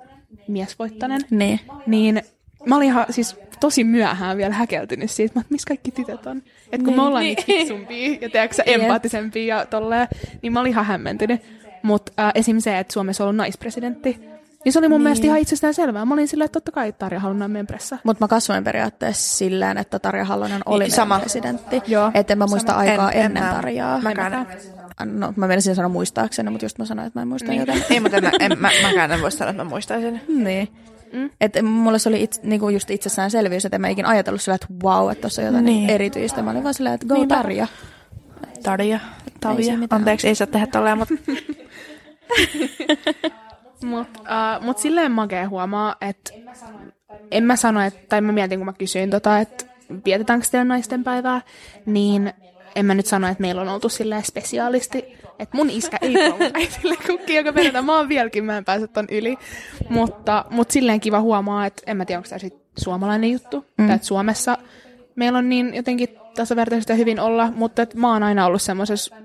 miesvoittainen, Niin. niin mä olin ihan siis tosi myöhään vielä häkeltynyt siitä, että missä kaikki tytöt on. Että kun Niin. me ollaan niitä fiksumpia ja tiedätkö, Jep. empaattisempia ja tolleen, niin mä olin ihan hämmentynyt. Mutta äh, esim. se, että Suomessa on ollut naispresidentti, niin se oli mun niin. mielestä ihan itsestään selvää. Mä olin silleen, että totta kai Tarja Halonen on meidän pressa. Mutta mä kasvoin periaatteessa silleen, että Tarja Halonen oli Niin, sama. presidentti. Joo, Että en mä muista sama. aikaa En- en ennen mä- Tarjaa. mäkään. No, mä menisin sanoa muistaakseni, mutta just mä sanoin, että mä en muista niin. joten. Ei, mutta en, mä, en, mä, mäkään en voi sanoa, että mä muistaisin. Niin. Mm. Että mulle se oli itse, niinku just itsestäänselvyys, että en mä ikin ajatellut sillä, että wow, että tuossa on jotain Niin. niin. erityistä. Mä olin vaan silleen, että go Niinpä. Tarja. Tarja, Ei Tavia. mitään. Anteeksi, ei saa tehdä tolleen, mutta Mutta uh, mut silleen makea huomaa, että en mä sano, että, tai mä mietin, kun mä kysyin tota, että vietetäänkö teillä naisten päivää, niin en mä nyt sano, että meillä on oltu silleen spesiaalisti, että mun iskä ei ole äitille kukki, joka perjantai. Mä oon vieläkin, mä en pääse ton yli. Mutta, mutta silleen kiva huomaa, että en mä tiedä, onko tämä sit suomalainen juttu, mm. tai että Suomessa meillä on niin jotenkin tasavertaisesti hyvin olla, mutta et mä oon aina ollut semmoisessa,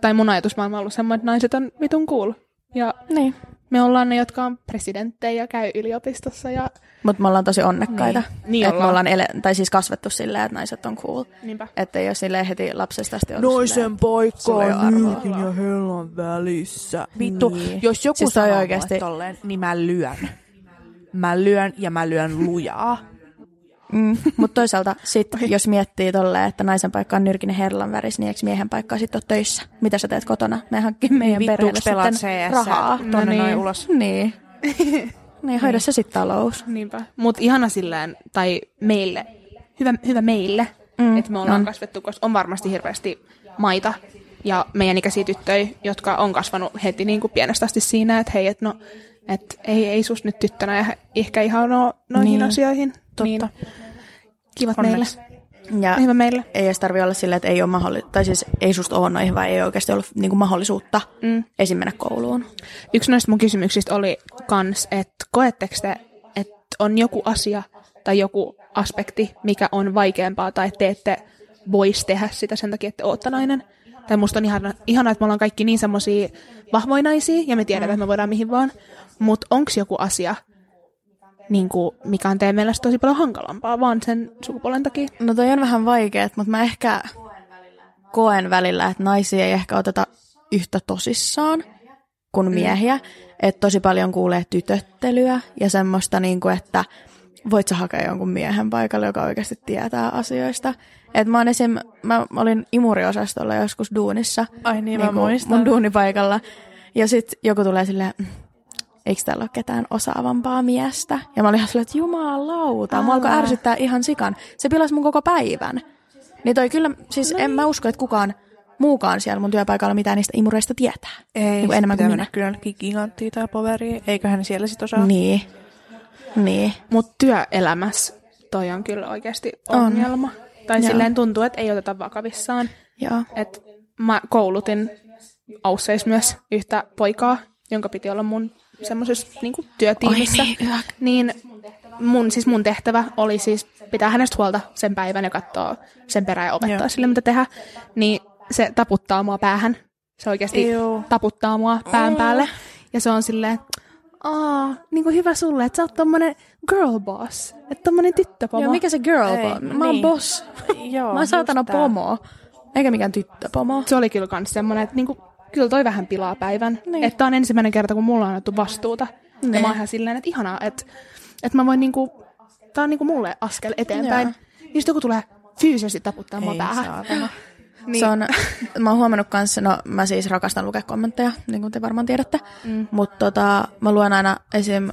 tai mun ajatusmaailma on ollut semmoinen, että naiset on vitun cool. Ja Niin. Me ollaan ne, jotka on presidenttejä ja käy yliopistossa ja Mutta me ollaan tosi onnekkaita. Niin. Niin että me ollaan. ollaan ele- tai siis kasvettu silleen, että naiset on cool. niinpä. Että ei ole silleen heti lapsesta asti ollut silleen, paikka ole arvoa. ja hellan välissä. Vittu, Niin. jos joku Siis sanoo oikeesti- oikeasti... tolleen, niin mä lyön. Mä lyön ja mä lyön lujaa. Mm. Mutta toisaalta sit, jos miettii tolleen, että naisen paikka on nyrkinen herlan väris, niin eikö miehen paikka sitten ole töissä? Mitä sä teet kotona? Me hankkii meidän Vittu, perheelle pelaat sitten CS rahaa. tonne No niin. noin ulos. Niin. niin, hoida se sitten talous. Niinpä. Mutta ihana silleen, tai meille, hyvä, hyvä meille, Mm, että me ollaan on. on. kasvettu, koska on varmasti hirveästi maita ja meidän ikäisiä tyttöjä, jotka on kasvanut heti niin kuin pienestä asti siinä, että hei, että no, et ei, ei sus nyt tyttönä ja ehkä ihan no, noihin Niin. niin. asioihin. Totta. Niin, kivat Onneksi. meille. Ja Hyvä meille. ei edes tarvi olla silleen, että ei ole mahdollisuutta, tai siis ei susta ole noihin, vai ei oikeasti ollut niinku mahdollisuutta Mm. esim. mennä kouluun. Yksi noista mun kysymyksistä oli kans, että koetteko te, että on joku asia tai joku aspekti, mikä on vaikeampaa, tai että te ette voisi tehdä sitä sen takia, että te ootte nainen? Tai musta on ihana, ihana että me ollaan kaikki niin semmosia vahvoja naisia, ja me tiedetään, että me voidaan mihin vaan. Mutta onko joku asia, niin kuin, mikä on teidän mielestä tosi paljon hankalampaa, vaan sen sukupuolen takia? No toi on vähän vaikeet, mutta mä ehkä koen välillä, että naisia ei ehkä oteta yhtä tosissaan kuin miehiä. Että tosi paljon kuulee tytöttelyä ja semmoista, niin kuin, että voit sä hakea jonkun miehen paikalle, joka oikeasti tietää asioista. Et mä, esim, mä olin imuriosastolla joskus duunissa. Ai niin, mä niinku muistan. Mun duunipaikalla. Ja sitten joku tulee silleen, "Mm, eikö täällä ole ketään osaavampaa miestä? Ja mä olin ihan silleen, että jumalauta, mua alkoi Älä. ärsyttää ihan sikan. Se pilasi mun koko päivän. Niin toi kyllä, siis no en mä usko, että kukaan muukaan siellä mun työpaikalla mitään niistä imureista tietää. Ei, Niinku enemmän kuin minä. kyllä jonnekin giganttiin tai poveriin. Eiköhän siellä sit osaa. Niin. Niin. Mutta työelämässä toi on kyllä oikeasti On. ongelma. Tai Joo. silleen tuntuu, että ei oteta vakavissaan. Joo. Et mä koulutin Ausseis myös yhtä poikaa, jonka piti olla mun semmoisessa niinku, työtiimissä. Oi niin, hyvä. niin mun, siis mun tehtävä oli siis pitää hänestä huolta sen päivän ja katsoa sen perään ja opettaa Joo. sille, mitä tehdä. Niin se taputtaa mua päähän. Se oikeasti Juu. taputtaa mua pään päälle. Ja se on silleen, aa, niin kuin hyvä sulle, että sä oot tommonen girl boss. Että tommonen tyttöpomo. Joo, mikä se girl Ei, bo- Mä oon niin. boss. Joo, Mä oon saatana pomo. Eikä mikään tyttöpomo. se oli kyllä kans semmonen, että niinku, kyllä toi vähän pilaa päivän. Niin. Että on ensimmäinen kerta, kun mulla on annettu vastuuta. Niin. Ja mä oon ihan silleen, että ihanaa, että, että mä voin niinku, tää on niinku mulle askel eteenpäin. Joo. Niin joku tulee fyysisesti taputtaa mua päähän. Niin. Se on, mä oon huomannut kanssa, no mä siis rakastan lukea kommentteja, niin kuin te varmaan tiedätte, mm. mutta tota, mä luen aina esim.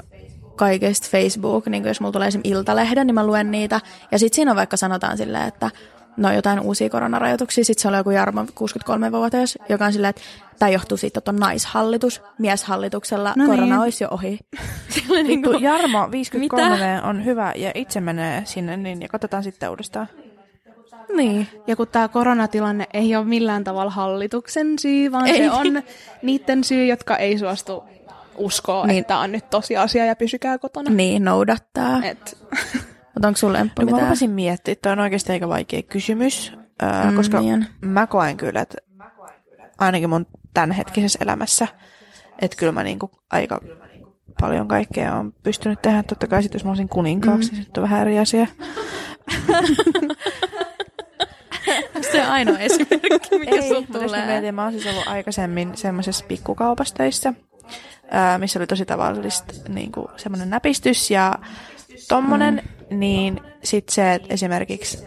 kaikista Facebook, niin jos mulla tulee esim. Iltalehden, niin mä luen niitä. Ja sit siinä on vaikka sanotaan silleen, että no jotain uusia koronarajoituksia, sit se on joku Jarmo 63-vuotias, joka on silleen, että tämä johtuu siitä, että on naishallitus, mieshallituksella No korona niin. olisi jo ohi. Niin Vittu, kuin, Jarmo 53V on hyvä ja itse menee sinne, niin ja katsotaan sitten uudestaan. niin. Ja kun tämä koronatilanne ei ole millään tavalla hallituksen syy, vaan Ei. se on niiden syy, jotka ei suostu uskoa, Niin. niin. että tämä on nyt tosiasia ja pysykää kotona. Niin, noudattaa. Et, Mutta onko sulle Emppu No, mä mitään? rupesin miettiä, että on oikeasti aika vaikea kysymys, öö, Mm, koska niin on. mä koen kyllä, että ainakin mun tämänhetkisessä elämässä, että kyllä mä niinku aika paljon kaikkea on pystynyt tehdä. Totta kai sit, jos mä olisin kuninkaaksi, mm. niin se on vähän eri asia. se ainoa esimerkki, mikä Ei, mä tulee. mietin, mä oon siis ollut aikaisemmin semmoisessa pikkukaupassa töissä, ää, missä oli tosi tavallista niin kuin semmoinen näpistys ja tommonen, mm. niin sit se, että esimerkiksi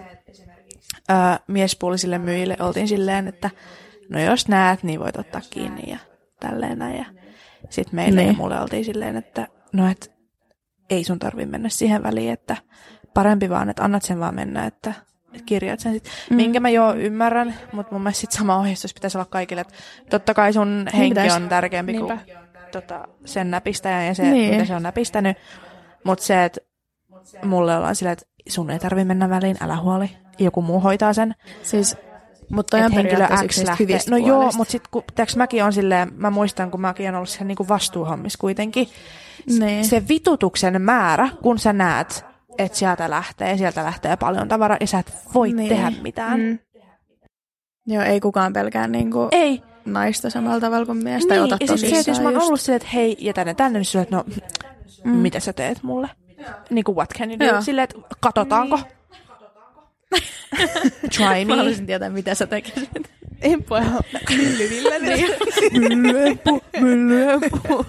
ää, miespuolisille myyjille oltiin silleen, että no jos näet, niin voit ottaa kiinni ja tälleen näin. Ja sit meille Niin. ja mulle oltiin silleen, että no et ei sun tarvi mennä siihen väliin, että parempi vaan, että annat sen vaan mennä, että, kirjaat sen sit. Mm. Minkä mä jo ymmärrän, mutta mun mielestä sit sama ohjeistus pitäisi olla kaikille, että totta kai sun henki pitäisi. on tärkeämpi Niinpä. kuin tota, sen näpistäjän ja se, Niin. niin. mitä se on näpistänyt. Mutta se, että mulle ollaan silleen, että sun ei tarvi mennä väliin, älä huoli, joku muu hoitaa sen. Siis, mutta on henkilö X lähtee. No joo, mutta sitten kun tiiäks, mäkin on silleen, mä muistan, kun mäkin on ollut siellä niinku vastuuhommissa kuitenkin. Niin. Se vitutuksen määrä, kun sä näet että sieltä lähtee, sieltä lähtee paljon tavaraa ja sä et voi Niin. tehdä mitään. Mm. Joo, ei kukaan pelkää niinku Ei. naista samalla tavalla kuin miestä. Niin, ja sit se, että jos mä oon ollut silleen, että hei, ja tänne, tänne, niin silleen, että no, mm. mitä sä teet mulle? Niin kuin what can you do? Joo. Silleen, että katsotaanko? Try Mä me. haluaisin tietää, mitä sä tekisit. En voi Myllyville. Niin. Myllyempu, myllyempu.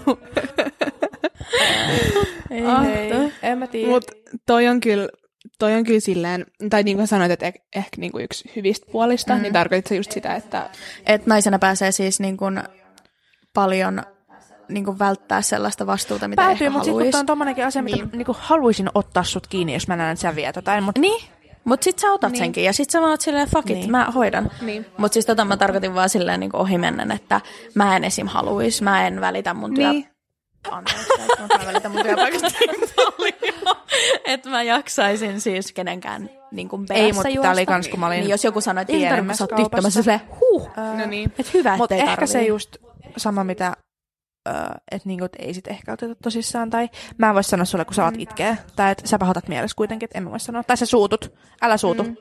Ei, Ah, ei. en mä tiedä. Mut toi on kyllä, toi on kyllä silleen, tai niin kuin sanoit, että ehkä, ehkä niin kuin yksi hyvistä puolista, Mm. niin tarkoitat se just sitä, että Et naisena pääsee siis niin kuin paljon niin kuin välttää sellaista vastuuta, mitä Päätyy, ehkä mutta sitten kun on tommonenkin asia, mitä Niin. niinku haluaisin ottaa sut kiinni, jos mä näen, että sä viet jotain. Mutta Niin, mutta sit sä otat Niin. senkin ja sit sä vaan oot silleen, fuck it, Niin. mä hoidan. Niin. Mutta siis tota mä tarkoitin vaan silleen niin ohimennen, että mä en esim. haluis, mä en välitä mun työ... niin, Anteeksi, että mä välitän mun työpaikasta niin. Että mä jaksaisin siis kenenkään niin kuin Ei, mutta tää oli kans, kun mä olin Niin jos joku sanoo, että ei tarvitse, sä oot tyttö, mä silleen, huh, no niin. että hyvä, Mutta ettei ehkä se tarvii. just sama, mitä että niinku, et ei sit ehkä oteta tosissaan. Tai mä en voi sanoa sulle, kun sä alat itkeä. Tai että sä pahoitat mielessä kuitenkin, että en mä voi sanoa. Tai sä suutut. Älä suutu. Mm.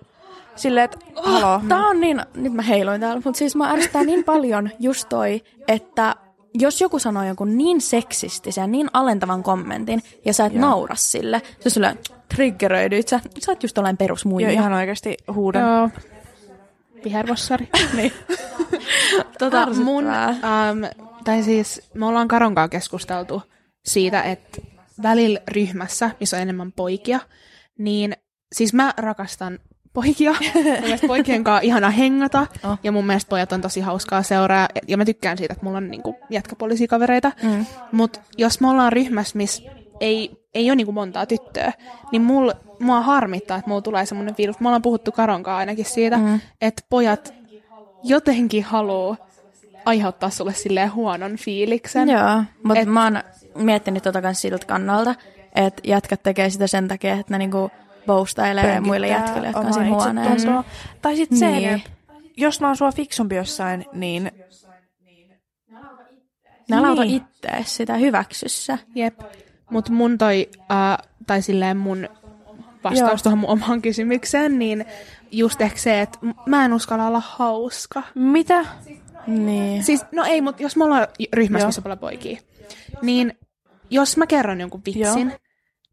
Silleen, että haloo. Tää on niin, nyt mä heiluin täällä, mutta siis mä ärsyttää niin paljon just toi, että jos joku sanoo jonkun niin seksistisen niin alentavan kommentin, ja sä et Joo. naura sille, se sulle triggeröidyt, sä, sä oot just Joo, perusmuija. ihan oikeasti huudan. Joo. Vihervossari. niin. tota, mun, ärsyttävää. Tai siis me ollaan Karonkaan keskusteltu siitä, että välillä ryhmässä, missä on enemmän poikia, niin siis mä rakastan poikia. mun mielestä poikien kanssa ihana hengata. Oh. Ja mun mielestä pojat on tosi hauskaa seuraa. Ja mä tykkään siitä, että mulla on niinku jätkäpoliisia kavereita. Mm. Mutta jos me ollaan ryhmässä, missä ei, ei ole niinku montaa tyttöä, niin mul, mua harmittaa, että mulla tulee semmoinen fiilis. Me ollaan puhuttu Karonkaan ainakin siitä, Mm. että pojat jotenkin haluaa aiheuttaa sulle silleen huonon fiiliksen. Joo, mutta Et- mä oon miettinyt tota kans siltä kannalta, että jätkät tekee sitä sen takia, että ne niinku boostailee muille jätkille, jotka on siinä huoneessa. itsetuntoa. Tai sitten se, Niin. että jos mä oon sua fiksumpi jossain, niin Ne lauta Niin. ittees sitä hyväksyssä. Jep. Mut mun toi, uh, tai silleen mun vastaus Joo. tuohon mun omaan kysymykseen, niin just ehkä se, että mä en uskalla olla hauska. mitä? Niin. Siis, no ei, mutta jos me ollaan ryhmässä, Joo. missä on paljon poikia, niin jos mä kerron jonkun vitsin,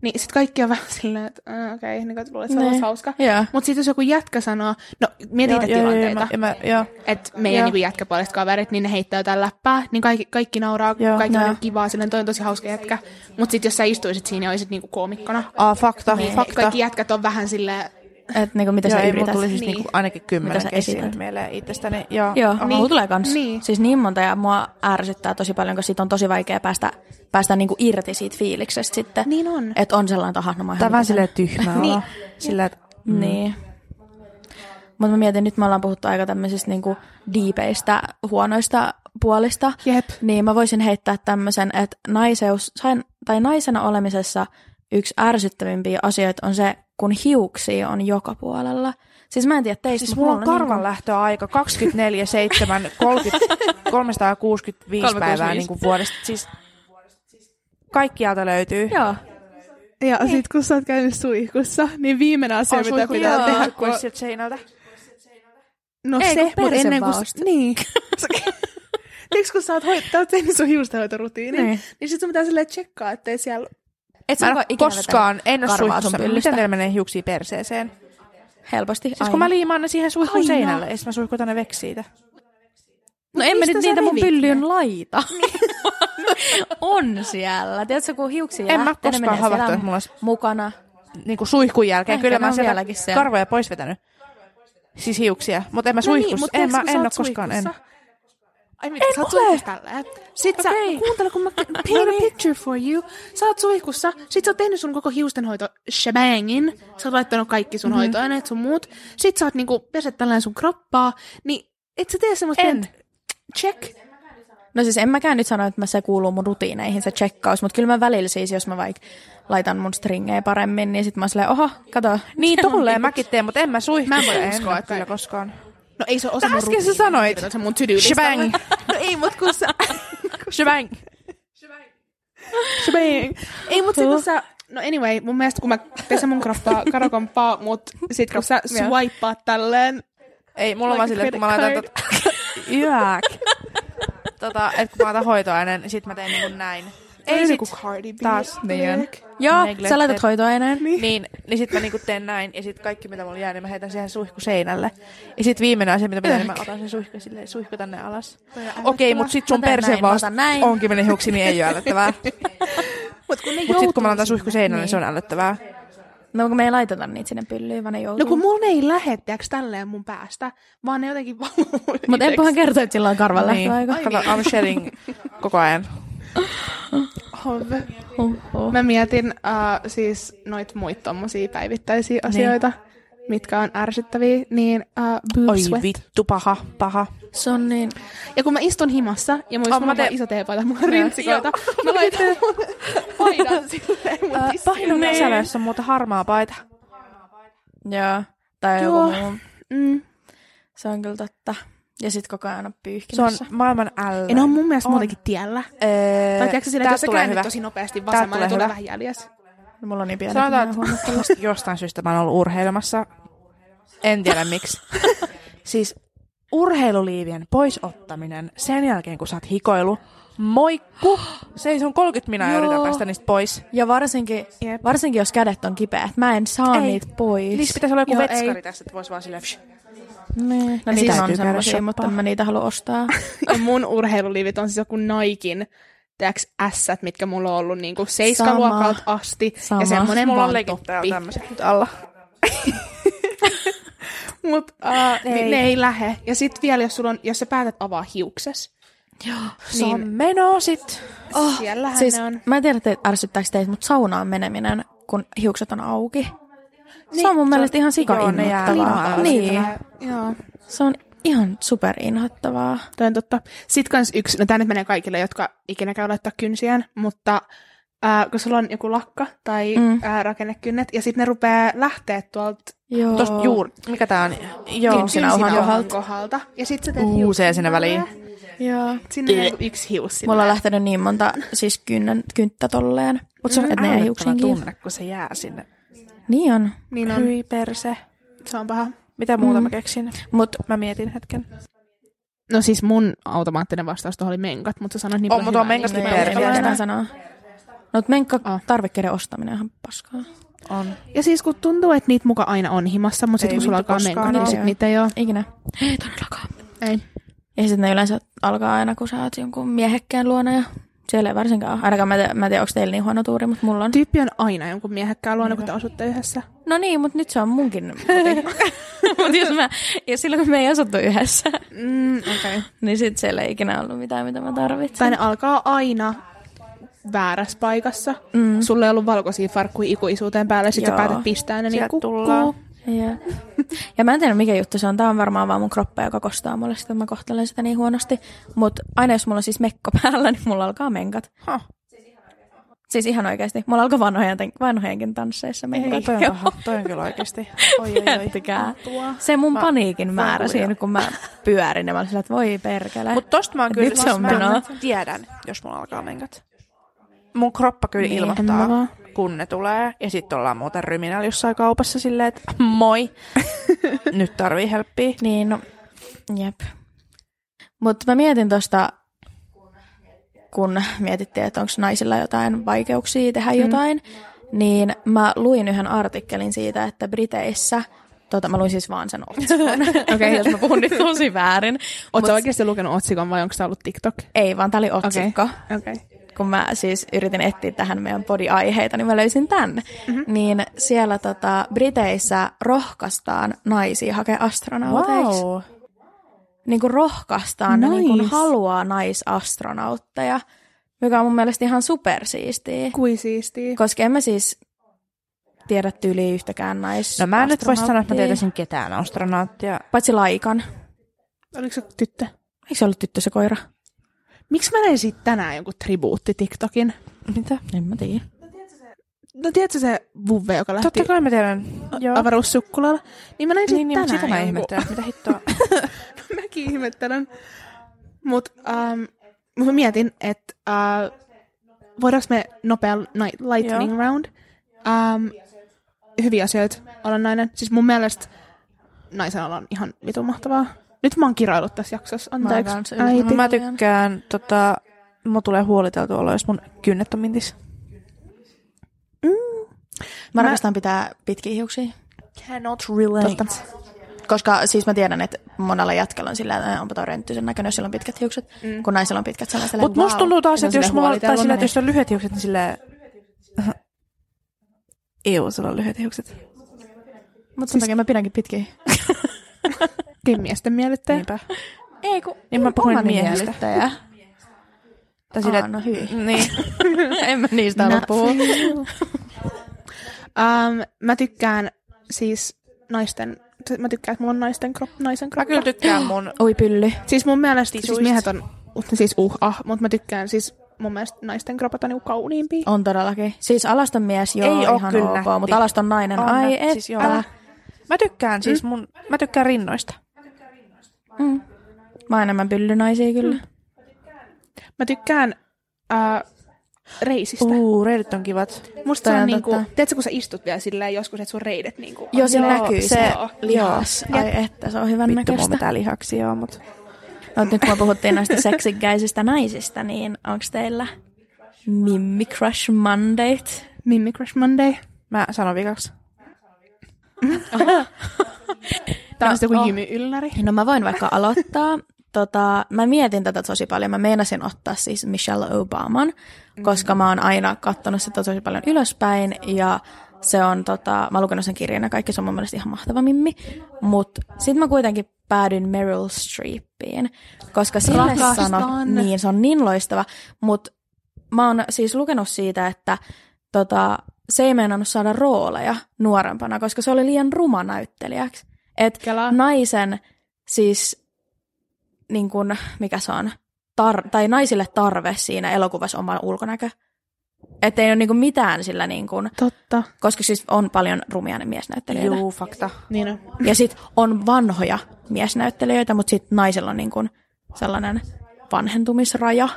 niin sit kaikki on vähän silleen, että uh, okei, okay, niin luulet, että se on Niin. hauska. Joo. Mutta sitten jos joku jätkä sanoo, no mieti itse tilanteita, Joo, mä, joo. että meidän Joo. niinku jätkäpuoliset kaverit, niin ne heittää jotain läppää, niin kaikki, kaikki nauraa, Joo. kaikki on Joo. kivaa, silleen toi on tosi hauska jätkä. Mutta sitten jos sä istuisit siinä ja olisit niinku koomikkona, Ah, fakta, niin fakta. kaikki jätkät on vähän silleen, Että niinku, mitä Joo, sä yrität. tuli siis Niin. niinku ainakin kymmenen esität? mieleen itsestäni. Joo, Joo, Aha. niin. mulla tulee kans. Niin. Siis niin monta ja mua ärsyttää tosi paljon, kun siitä on tosi vaikea päästä, päästä niinku irti siitä fiiliksestä sitten. niin on. Että on sellainen, aha, no mä oon Tää on silleen tyhmää Niin. olla. Silleen, että Mm. Niin. Mutta mä mietin, nyt me ollaan puhuttu aika tämmöisistä niinku diipeistä, huonoista puolista. Jep. Niin mä voisin heittää tämmöisen, että naiseus, tai naisena olemisessa yksi ärsyttävimpiä asioita on se, kun hiuksia on joka puolella. Siis mä en tiedä teistä, Siis mulla on karvan lähtöaika 24, 7, 30, 365 päivää niin kuin vuodesta. Siis kaikkialta löytyy. Joo. Ja niin. sit kun sä oot käynyt suihkussa, niin viimeinen asia, On mitä pitää joo, tehdä, kun... sieltä seinältä. No Ei, se, mutta ennen kuin... s- Niin. Tiedätkö, kun sä oot, hoit- sä oot tehnyt sun hiustenhoitorutiinin, Niin. niin, niin sit sun pitää silleen tsekkaa, ettei siellä... Et Mä en ole koskaan, en ole suihkussa. Miten teillä menee hiuksia perseeseen? Helposti Siis aina. kun mä liimaan ne siihen suihkun seinälle, ja mä suihkutan ne veksi siitä. No en mä mistä nyt niitä mun ne? laita. on siellä. Tiedätkö, kun hiuksia En mä koskaan havahtunut, että mulla olisi mukana. niin kuin suihkun jälkeen. Ehkä Kyllä mä sieltä karvoja pois vetänyt. Siis hiuksia. Mutta en mä suihkussa. No niin, en mä, en ole koskaan. En. Ai mitä, En sä oot ole. tälleen. Sit sä, Okei. kuuntele kun mä paint No a niin. picture for you. Sä oot suihkussa, sit sä oot tehnyt sun koko hiustenhoito shebangin. Sä oot laittanut kaikki sun mm-hmm. hoitoaineet, sun muut. Sit sä oot niinku peset tällainen sun kroppaa. Niin et sä tee semmoista En. pientä check. No siis en mäkään nyt sano, että mä se kuuluu mun rutiineihin se checkaus, mutta kyllä mä välillä siis, jos mä vaikka laitan mun stringejä paremmin, niin sit mä oon silleen, oho, kato. Niin on tolleen niinku- mäkin teen, mutta en mä suihkussa. Mä en voi uskoa, ole että- kyllä koskaan. No ei se ole osa Äsken mun sä rutiinia. sanoit. Se mun Shebang. No ei, mut kun sä... Shebang. Shebang. Ei, mut sit kun sä... No anyway, mun mielestä kun mä pesen mun kroppaa karokomppaa, mut sit kun sä swipeaat tälleen, Ei, mulla on vaan silleen, että kun mä laitan tota... Jääk. tota, että kun mä laitan hoitoaineen, niin sit mä teen niinku näin. Ei sit, Cardi B. taas meidän. Joo, Neglected. sä laitat hoitoaineen. Niin. niin, niin sit mä niinku teen näin, ja sit kaikki mitä mulla jää, niin mä heitän siihen suihku seinälle. Ja sit viimeinen asia, mitä mä teen, niin mä otan sen suihku silleen, suihku tänne alas. Okei, mut sit sun perse näin. onkin mennyt hiuksiin, niin ei oo ällöttävää. Mut kun ne Mut sit kun mä laitan suihku seinälle, niin Niin. se on ällöttävää. No kun me ei laiteta niitä sinne pyllyyn, vaan ne joutuu. No kun mulla ei lähde, tiiäks, tälleen mun päästä, vaan ne jotenkin valuu Mutta enpähän kertoa, että sillä on karvan Niin. lähtöaika. Kato, I'm shedding koko ajan. Hove. Huhhuh. Mä mietin uh, siis noit muita tommosia päivittäisiä asioita, mitkä on ärsyttäviä, niin uh, boob Oi sweat. vittu, paha, paha. Se on niin... Ja kun mä istun himassa, ja mulla Oh, on oh, teen- iso teepaita, mulla on rintsikoita, mä laitan mun paidan silleen mun pahin on kesällä, jos on muuta harmaa paita. Joo. Tai Joo. joku muu. Mm. Se on kyllä totta. Ja sit koko ajan on Se on pyyhkimässä. maailman ällä. Ja ne on mun mielestä On. muutenkin tiellä. Öö, Tai tiedätkö silleen, että jos sä tulee käännyt hyvä. tosi nopeasti vasemmalle, tulee tulee hyvä. vähän jäljessä. No, Mulla on niin pienet, Sanotaan, että en jostain syystä mä oon ollut urheilemassa. En tiedä miksi. siis urheiluliivien poisottaminen sen jälkeen, kun sä oot hikoilu. Moikku! Se on 30 minä ja yritän päästä niistä pois. Ja varsinkin, Jep. varsinkin jos kädet on kipeät. Mä en saa Ei. niitä pois. Niissä pitäisi olla joku Joo, vetskari ei. tässä, että vois vaan silleen... Psh. Niin. No Ja niitä on shoppaa. mutta en mä niitä halua ostaa. Ja mun urheiluliivit on siis joku Naikin tiedätkö, ässät, mitkä mulla on ollut niinku seiskaluokalta asti. Sama. Ja semmonen Mulla on toppi. tämmöset nyt alla. Mut uh, Ei. ei. ne ei lähe. Ja sit vielä, jos, sulla on, jos sä päätät avaa hiukses, Se on meno sit. oh, siellähän Siis, ne on. mä en tiedä, te, ärsyttääkö teitä, mutta saunaan meneminen, kun hiukset on auki. Se on mun mielestä ihan sika joo, ne jää inhottavaa. liian Niin, Joo, se on ihan super inhottavaa. toi on totta. Sitten kans yksi, no tää nyt menee kaikille, jotka ikinä käy laittaa kynsiään, mutta äh, kun sulla on joku lakka tai Mm. mm. äh, rakennekynnet, ja sitten ne rupeaa lähteä tuolta Joo. Tosta juur... Mikä tää on? Joo. Kynsinauhan kynsinauhan kohdalta. kohdalta. Ja sit sä teet Uusee hiuksia sinne väliin. Joo. Sinne on yksi hius sinne. Mulla on lähtenyt niin monta siis kynnen, kynttä tolleen. Mut se on että ne jää hiuksiin tunne, kun se jää sinne. Niin on. Niin on. Hyi perse. Se on paha. Mitä muuta Mm. mä keksin? Mut Mä mietin hetken. No siis mun automaattinen vastaus tuohon oli menkat, mutta sä sanoit niin On, mutta on menkatkin niin ei mä perse. oikeastaan uskallan sitä enää. sanoa. No, mutta menkka Ah. tarvikkeiden ostaminen on ihan paskaa. On. Ja siis kun tuntuu, että niitä muka aina on himassa, mutta sitten kun sulla alkaa menkat, niin oo. sit niitä ei ole. Ikinä. Ei todellakaan. Ei. Ja sitten ne yleensä alkaa aina, kun sä oot jonkun miehekkään luona ja siellä ei varsinkaan ole. Ainakaan mä, te- mä en tiedä, onko teillä niin huono tuuri, mutta mulla on. Tyyppi on aina jonkun miehekkään luona, kun te asutte yhdessä. No niin, mutta nyt se on munkin mutta jos mä, ja silloin kun me ei asuttu yhdessä, Mm. Okay. niin sit siellä ei ikinä ollut mitään, mitä mä tarvitsen. Tai ne alkaa aina väärässä paikassa. Mm. Sulla ei ollut valkoisia farkkuja ikuisuuteen päälle, sit sä päätät pistää ne niin kukkuu. Ja. ja mä en tiedä mikä juttu se on. Tää on varmaan vaan mun kroppa, joka kostaa mulle sitä, mä kohtelen sitä niin huonosti. Mutta aina jos mulla on siis mekko päällä, niin mulla alkaa menkat. Huh. Siis ihan oikeasti. Mulla alkoi vanhojen, vanhojenkin tansseissa Ei, menkat. toi on paha. Toi on kyllä oikeesti. Oi, oi, oi. Se mun Mä- paniikin määrä kuulia. siinä, kun mä pyörin. Ja mä olin sillä, että voi perkele. Mut tosta mä oon kyllä, Nyt se on mä tiedän, jos mulla alkaa menkat. Mun kroppa kyllä Niin, ilmoittaa, mä. Kun ne tulee. Ja sitten ollaan muuten ryminällä jossain kaupassa silleen, että moi, nyt tarvii helppiä. Niin, no, jep. Mutta mä mietin tosta, kun mietittiin, että onko naisilla jotain vaikeuksia tehdä jotain, niin mä luin yhden artikkelin siitä, että Briteissä, tota, mä luin siis vaan sen otsikon, okei, okay, jos mä puhun nyt tosi väärin. Oletko Mut- oikeasti lukenut otsikon vai onko se ollut TikTok? Ei, vaan tää oli otsikko. Okei. Okay. Kun mä siis yritin etsiä tähän meidän body-aiheita, niin mä löysin tämän. Mm-hmm. Niin siellä tota, Briteissä rohkaistaan naisia hakea astronauteiksi. Wow. Niin kuin rohkaistaan, ne niin kuin Nice. haluaa naisastronautteja, mikä on mun mielestä ihan supersiistiä. Kui siistiä. Koska en mä siis tiedä tyyliä yhtäkään nais No mä en nyt voi sanoa, että mä tietäisin ketään astronauttia. Paitsi Laikan. Oliko se tyttö? Eikö se ollut tyttö se koira? Miksi mä näin siitä tänään jonkun tribuutti TikTokin? Mitä? En mä tiedä. No tiedätkö se Vuve, joka lähti Totta kai mä tiedän. Joo. avaruussukkulalla? Niin mä näin Niin, niin, tänään sitä mä ihmettelen, mitä hittoa. Mäkin ihmettelen. Mutta um, mä mietin, että uh, voidaanko me nopea night lightning Joo. round? Um, hyviä asioita olla nainen. Siis mun mielestä naisen olla on ihan vitun mahtavaa. Nyt mä oon kiroillut tässä jaksossa. Anteeksi. kanssa äiti. mä tykkään, tota, mulla tulee huoliteltu olla, jos mun kynnet on mintis. Mä Mä- rakastan pitää pitkiä hiuksia. Cannot relate. Totta. Koska siis mä tiedän, että monella jatkella on sillä, että onpa toi renttyisen näköinen, jos sillä on pitkät hiukset. Mm. Kun naisella on pitkät sellaiset. Mutta musta tuntuu taas, on että jos mulla tai huolitellut sillä, että jos on lyhyet hiukset, niin silleen... Eeu, sulla on lyhyet hiukset. Mutta sen takia mä pidänkin pitkiä. Kyllä miesten miellyttäjä. Niinpä. Ei kun Niin mä puhuin miellyttäjä. Tai sillä, Aa, no hyvin. Niin. en mä niistä halua puhua. Um, mä tykkään siis naisten, mä tykkään, että mulla on naisten krop, naisen Mä kroppa. kyllä tykkään mun... Oi pylly. Siis mun mielestä siis miehet on siis uh, ah, mutta mä tykkään siis mun mielestä naisten kropat on niinku kauniimpia. On todellakin. Siis alaston mies, joo, Ei ihan kyllä ok, mutta alaston nainen, On ai nätti, et. siis joo. Mä tykkään siis mun... Mä tykkään rinnoista. Mm. Mä oon enemmän pyllynaisia kyllä. Mä tykkään äh, reisistä. Uu, reidit on kivat. Musta se on on niinku, tiedätkö kun sä istut vielä silleen joskus, että sun reidet niinku... Joo, se näkyy se- lihas. Joo. Ai että, se on hyvän Vittu, mulla näköistä. mitään lihaksia joo, mutta... No, nyt kun me puhuttiin näistä seksikäisistä naisista, niin onko teillä Mimmi Crush Mondayt? Mimmi Crush Monday. Mä sanon vikaksi. On sitten joku oh. Jymy Ylläri. No mä voin vaikka aloittaa. Tota, mä mietin tätä tosi paljon. Mä meinasin ottaa siis Michelle Obaman, koska mä oon aina katsonut sitä tosi paljon ylöspäin ja se on, tota, mä oon lukenut sen kirjan ja kaikki, se on mun mielestä ihan mahtava mimmi. Mutta sitten mä kuitenkin päädyin Meryl Streepiin, koska sille sanot, niin se on niin loistava. Mutta mä oon siis lukenut siitä, että tota, se ei meinannut saada rooleja nuorempana, koska se oli liian ruma näyttelijäksi. Et Kelaa. naisen siis, niin kun, mikä se on, tar- tai naisille tarve siinä elokuvassa oma ulkonäkö. Että ei ole niin mitään sillä, niin kun, Totta. koska siis on paljon rumia ne miesnäyttelijöitä. Juu, fakta. Niin on. Ja sitten on vanhoja miesnäyttelijöitä, mutta sitten naisilla on niin kun sellainen vanhentumisraja.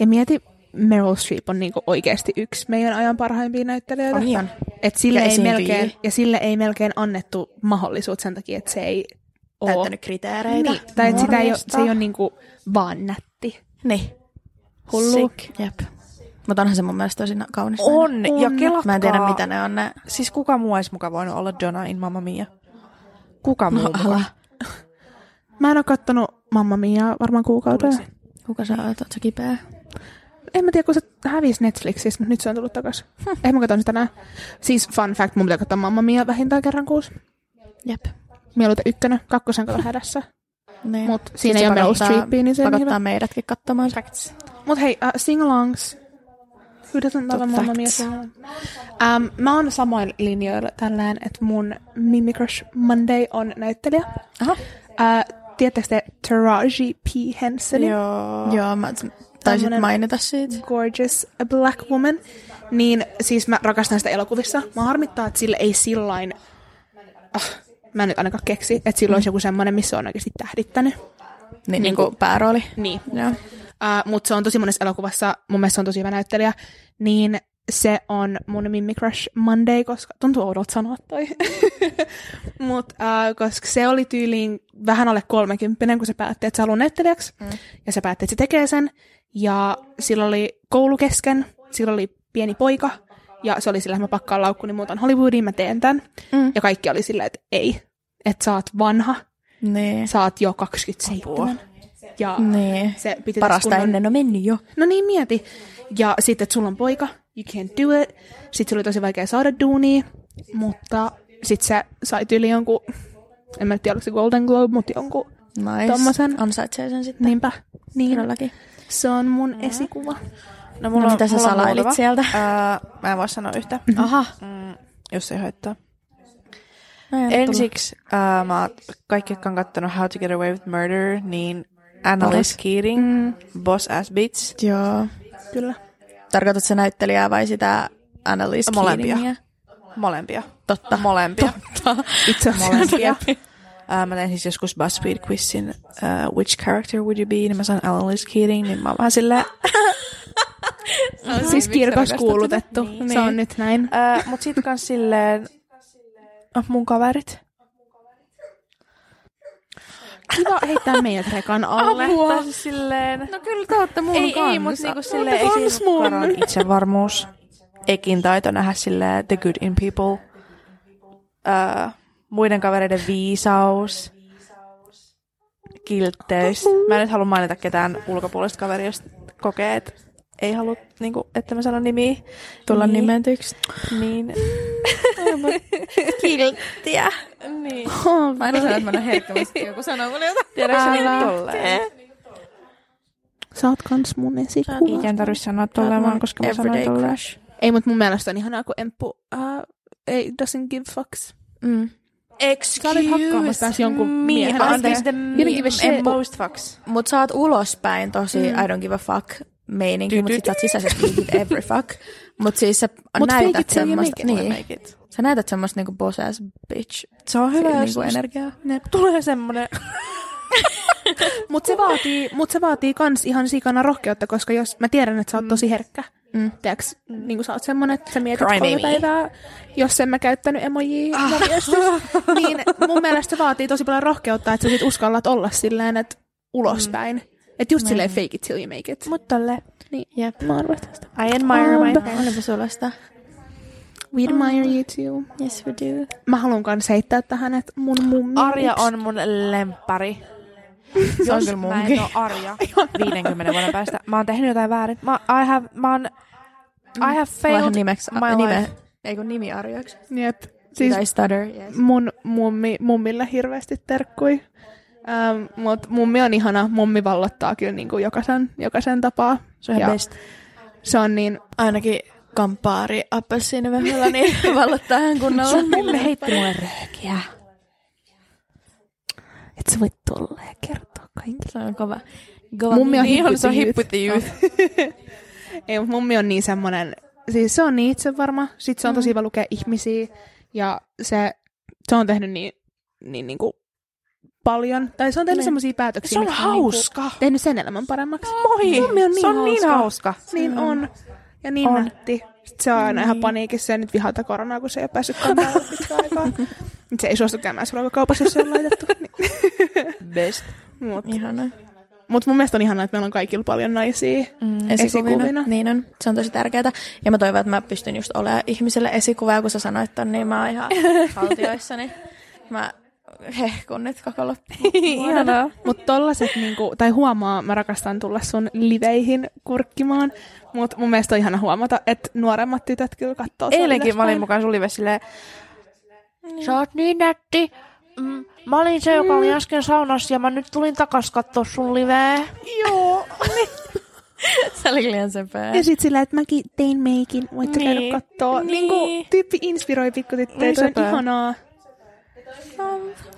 Ja mieti, Meryl Streep on niinku oikeasti yksi meidän ajan parhaimpia näyttelijöitä. On ihan. Et sille Ja ei melkein, ja sille ei melkein annettu mahdollisuutta sen takia, että se ei oo... Täyttänyt kriteereitä. Niin, tai että sitä ei, oo- Morjesta. se ei ole niinku vaan nätti. Niin. Hullu. Sick. Jep. Mutta onhan se mun mielestä tosi kaunis. On, nainen. ja kelatkaa. Mä en tiedä, mitä ne on ne. Siis kuka muu olisi muka voinut olla Donna in Mamma Mia? Kuka muu No, ala. Mä en ole kattonut Mamma Mia varmaan kuukauden. Kuka sä oot? Oot sä kipeä? En mä tiedä, kun se hävisi Netflixissä, mutta nyt se on tullut takaisin. Ehkä mä katson sitä tänään. Siis fun fact, mun pitää katsoa Mamma Mia vähintään kerran kuusi. Jep. Mieluiten ykkönen, kakkosen kato hädässä. Niin. Mut siinä Sit ei ole Meryl Streepia, niin se on Pakottaa hyvä. meidätkin katsomaan. Facts. Mut hei, uh, sing-alongs. Who doesn't love a Mamma Mia um, Mä oon samoin linjoilla tällään, että mun Mimi Crush Monday on näyttelijä. Aha. Uh, tiedättekö te Taraji P. Hensonin? Joo. Joo, mä Tämmönen- mainita siitä. Gorgeous a Black Woman. Niin siis mä rakastan sitä elokuvissa. Mä harmittaa, että sille ei sillain... Ah, mä en nyt ainakaan keksi, että sillä olisi joku semmoinen, missä on oikeasti tähdittänyt. Niin, niin Niinku- kuin päärooli. Niin. Joo. Uh, Mutta se on tosi monessa elokuvassa, mun mielestä se on tosi hyvä näyttelijä, niin se on mun Mimmi Crush Monday, koska tuntuu oudolta sanoa toi. Mutta uh, koska se oli tyyliin vähän alle 30, kun se päätti, että se haluaa näyttelijäksi. Mm. Ja se päätti, että se tekee sen. Ja sillä oli koulu kesken, sillä oli pieni poika. Ja se oli sillä, että mä pakkaan laukkuni, muutan Hollywoodiin, mä teen tämän. Mm. Ja kaikki oli silleen, että ei, että sä oot vanha, Niin. sä oot jo 27. Ja Niin. se piti Parasta kunnon- ennen on mennyt jo. No niin, mieti. Ja sitten, että sulla on poika, you can't do it. Sitten se oli tosi vaikea saada duunia, mutta sitten se sai tyyli jonkun, en mä tiedä, oliko se Golden Globe, mutta jonkun, Nice. Tommosen. Ansaitsee sen sitten. niinpä. Niin, Todellakin. Se on mun esikuva. No, No, mitä sä mulla on salailit muutama. sieltä? Ää, mä en voi sanoa yhtä, Aha. mm, jos ei haittaa. No, Ensiksi ää, mä oon kaikki, jotka on kattonut How to Get Away with Murder, niin Annalise Keating, Mm, Boss Ass Bitch. Joo. kyllä. Tarkoitatko se näyttelijää vai sitä Annalise Molempia. Keatingia? Molempia. Totta. Molempia. Itse asiassa. Molempia. Ää, mä tein siis joskus BuzzFeed-quizin uh, Which character would you be? Niin mä sain Annalise Keating, niin mä oon vähän silleen... Siis kirkossa kuulutettu. Niin. Se on nyt näin. Öö, mut sit kans silleen, oh, mun kaverit. Kiva heittää meidät rekan alle. Tai siis silleen, No kyllä te ootte mun ei, kanssa. ei, mut niinku silleen, ei itsevarmuus. Ekin taito nähdä silleen the good in people. Öö, muiden kavereiden viisaus. Kiltteys. Mä en nyt halua mainita ketään ulkopuolista kaveria, jos kokee, että ei halua, niinku, että mä sanon nimiä. Tulla niin, nimetyksi. Niin. Kilttiä. niin. Mä aina sanon, että mä herkkä, mutta joku sanoo mulle jotain. Tiedätkö sä niin tolleen? Sä oot kans mun esikuva. Ikään tarvitse sanoa tolleen vaan, koska mä sanoin tolleen. Ei, mutta mun mielestä on ihanaa, kun Emppu uh, ei doesn't give fucks. Mm. Sä olit hakkaamassa taas jonkun miehen. Anteeksi, and most fucks. Mut sä oot ulospäin tosi mm. I don't give a fuck meininki, mut sit sä oot sisäisesti every fuck. Mut siis sä Mut näytät semmoista, niin, sä näytät semmoista niinku boss ass bitch Se on hyvä, niinku energiaa. ne tulee semmonen... Mut se vaatii, mut se vaatii kans ihan sikana rohkeutta, koska jos mä tiedän, että sä oot tosi herkkä. Mm. Tiedätkö, niin kuin sä oot semmonen, että sä mietit Cry kolme baby. päivää, jos en mä käyttänyt emojia ah. niin mun mielestä se vaatii tosi paljon rohkeutta, että sä sit uskallat olla silleen, että ulospäin. Mm. Että just silleen fake it till you make it. Mut tolle. Niin, Jep. mä arvostan sitä. I admire my Um, friends. Olipa sulla sitä. We admire you too. Yes we do. Mä haluan kans heittää tähän, että mun mummi Arja on mun lemppari. Se on kyllä mä en munkin. oo Arja 50 vuoden päästä, mä oon tehnyt jotain väärin. Mä, I have, mä oon, I have failed nimeksi. my nime. life. Ei kun nimi Arjoiksi. Jep. Siis, Siis I stutter, yes. mun mummi, mummille hirveästi terkkui. Ähm, mut mummi on ihana. Mummi vallottaa kyllä niin kuin jokaisen, jokaisen tapaa. Se on Ja best. Se on niin... Ainakin kampaari appelsiinivehdellä, niin vallottaa ihan kunnolla. Sun mummi heitti mulle röökiä. Et sä voit tolleen kertoa kaikille. Se on kova. kova Mummi on with se on youth. youth. Ei, mummi on niin semmonen... Siis se on niin itsevarma. Sitten se on tosi hyvä lukea ihmisiä. Ja se, se on tehnyt niin, niin, niin kuin paljon. Tai se on tehnyt Niin. semmoisia päätöksiä, Se on mitkä hauska. Niin kuin, tehnyt sen elämän paremmaksi. Moi! Mummi on niin se on niin hauska. hauska. Niin on. Ja niin On. on. nätti. Sitten se on aina ihan paniikissa ja nyt vihata koronaa, kun se ei ole päässyt kantamaan pitkään aikaa. Nyt se ei suostu käymään ruokakaupassa, jos se on laitettu. Niin. Best. Mutta Ihana. mut mun mielestä on ihanaa, että meillä on kaikilla paljon naisia. Mm. Esikuvina. Esikuvina. Niin on. Se on tosi tärkeää. Ja mä toivon, että mä pystyn just olemaan ihmiselle esikuva. Ja kun sä sanoit ton, niin mä oon ihan haltioissani. Mä hehkun nyt koko loppuun. Mutta tollaset, niinku, tai huomaa, mä rakastan tulla sun liveihin kurkkimaan. Mutta mun mielestä on ihana huomata, että nuoremmat tytöt kyllä katsoo Eilenkin mä olin mukaan sun live silleen, sä oot niin nätti. Mm, mä olin se, joka oli äsken saunassa ja mä nyt tulin takas kattoo sun liveä. Joo. Se oli liian sepää. Ja sit sillä, että mäkin tein meikin, voitte Niin. käydä kattoo. Niin. Niin. kuin, tyyppi inspiroi pikkutyttöjä, Niin toi on sepä. ihanaa.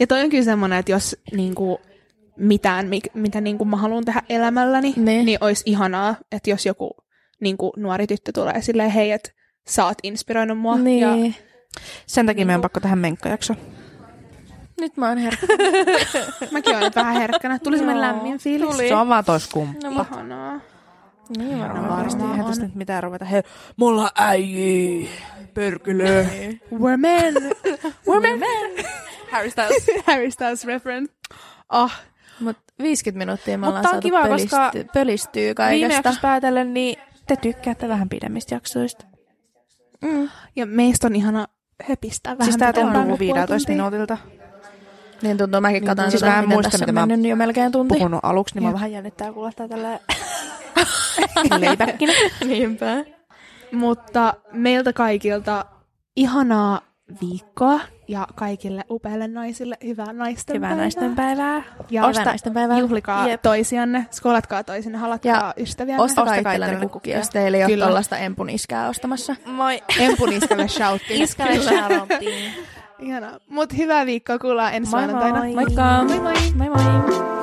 Ja toi on kyllä semmoinen, että jos niin kuin, mitään, mitä niin kuin mä haluan tehdä elämälläni, Niin. niin. niin olisi ihanaa, että jos joku niin kuin, nuori tyttö tulee silleen, hei, että sä oot inspiroinut mua. Ja Niin. Sen takia meidän pakko tähän menkkajakso. Nyt mä oon herkkä. mäkin olen vähän herkkänä. Tuli semmoinen Joo. lämmin fiilis. Se on vaan tois kumppa. No, Ihanaa. niin varmaan. Varmasti eihän tästä nyt mitään ruveta. Hei, mulla äijii. Pörkylö. We're men. We're men. Harry Styles. Harry Styles reference. Oh, Mut 50 minuuttia me Mutta ollaan on saatu kiva, pölisty, koska pölistyy Viime kaikesta. jaksossa päätellen, niin te tykkäätte vähän pidemmistä jaksoista. Mm. ja meistä on ihana höpistää vähän. Siis tää tuntuu kuin puoli 15 tuntia. minuutilta. Niin tuntuu, mäkin katsoin Siis tota, mä en muista, mitä mä mennyt jo melkein tunti. Puhunut aluksi, niin mä vähän jännittää kuulostaa tällä leipäkkinä. Niinpä. Mutta meiltä kaikilta ihanaa viikkoa ja kaikille upeille naisille hyvää naisten Hyvää päivää. naisten päivää. Ja Hyvää naisten päivää. juhlikaa Jep. toisianne, skoolatkaa toisinne, halatkaa Ja ystäviänne. Ostakaa itsellenne kukkia, jos teillä ei ole Kyllä. tollaista empuniskää ostamassa. Moi. Empuniskalle shoutti. Iskalle shoutoutiin. Ihanaa. Mut hyvää viikkoa, kuullaan ensi Moi maanantaina. moi. Moikka! Moi moi! Moi moi!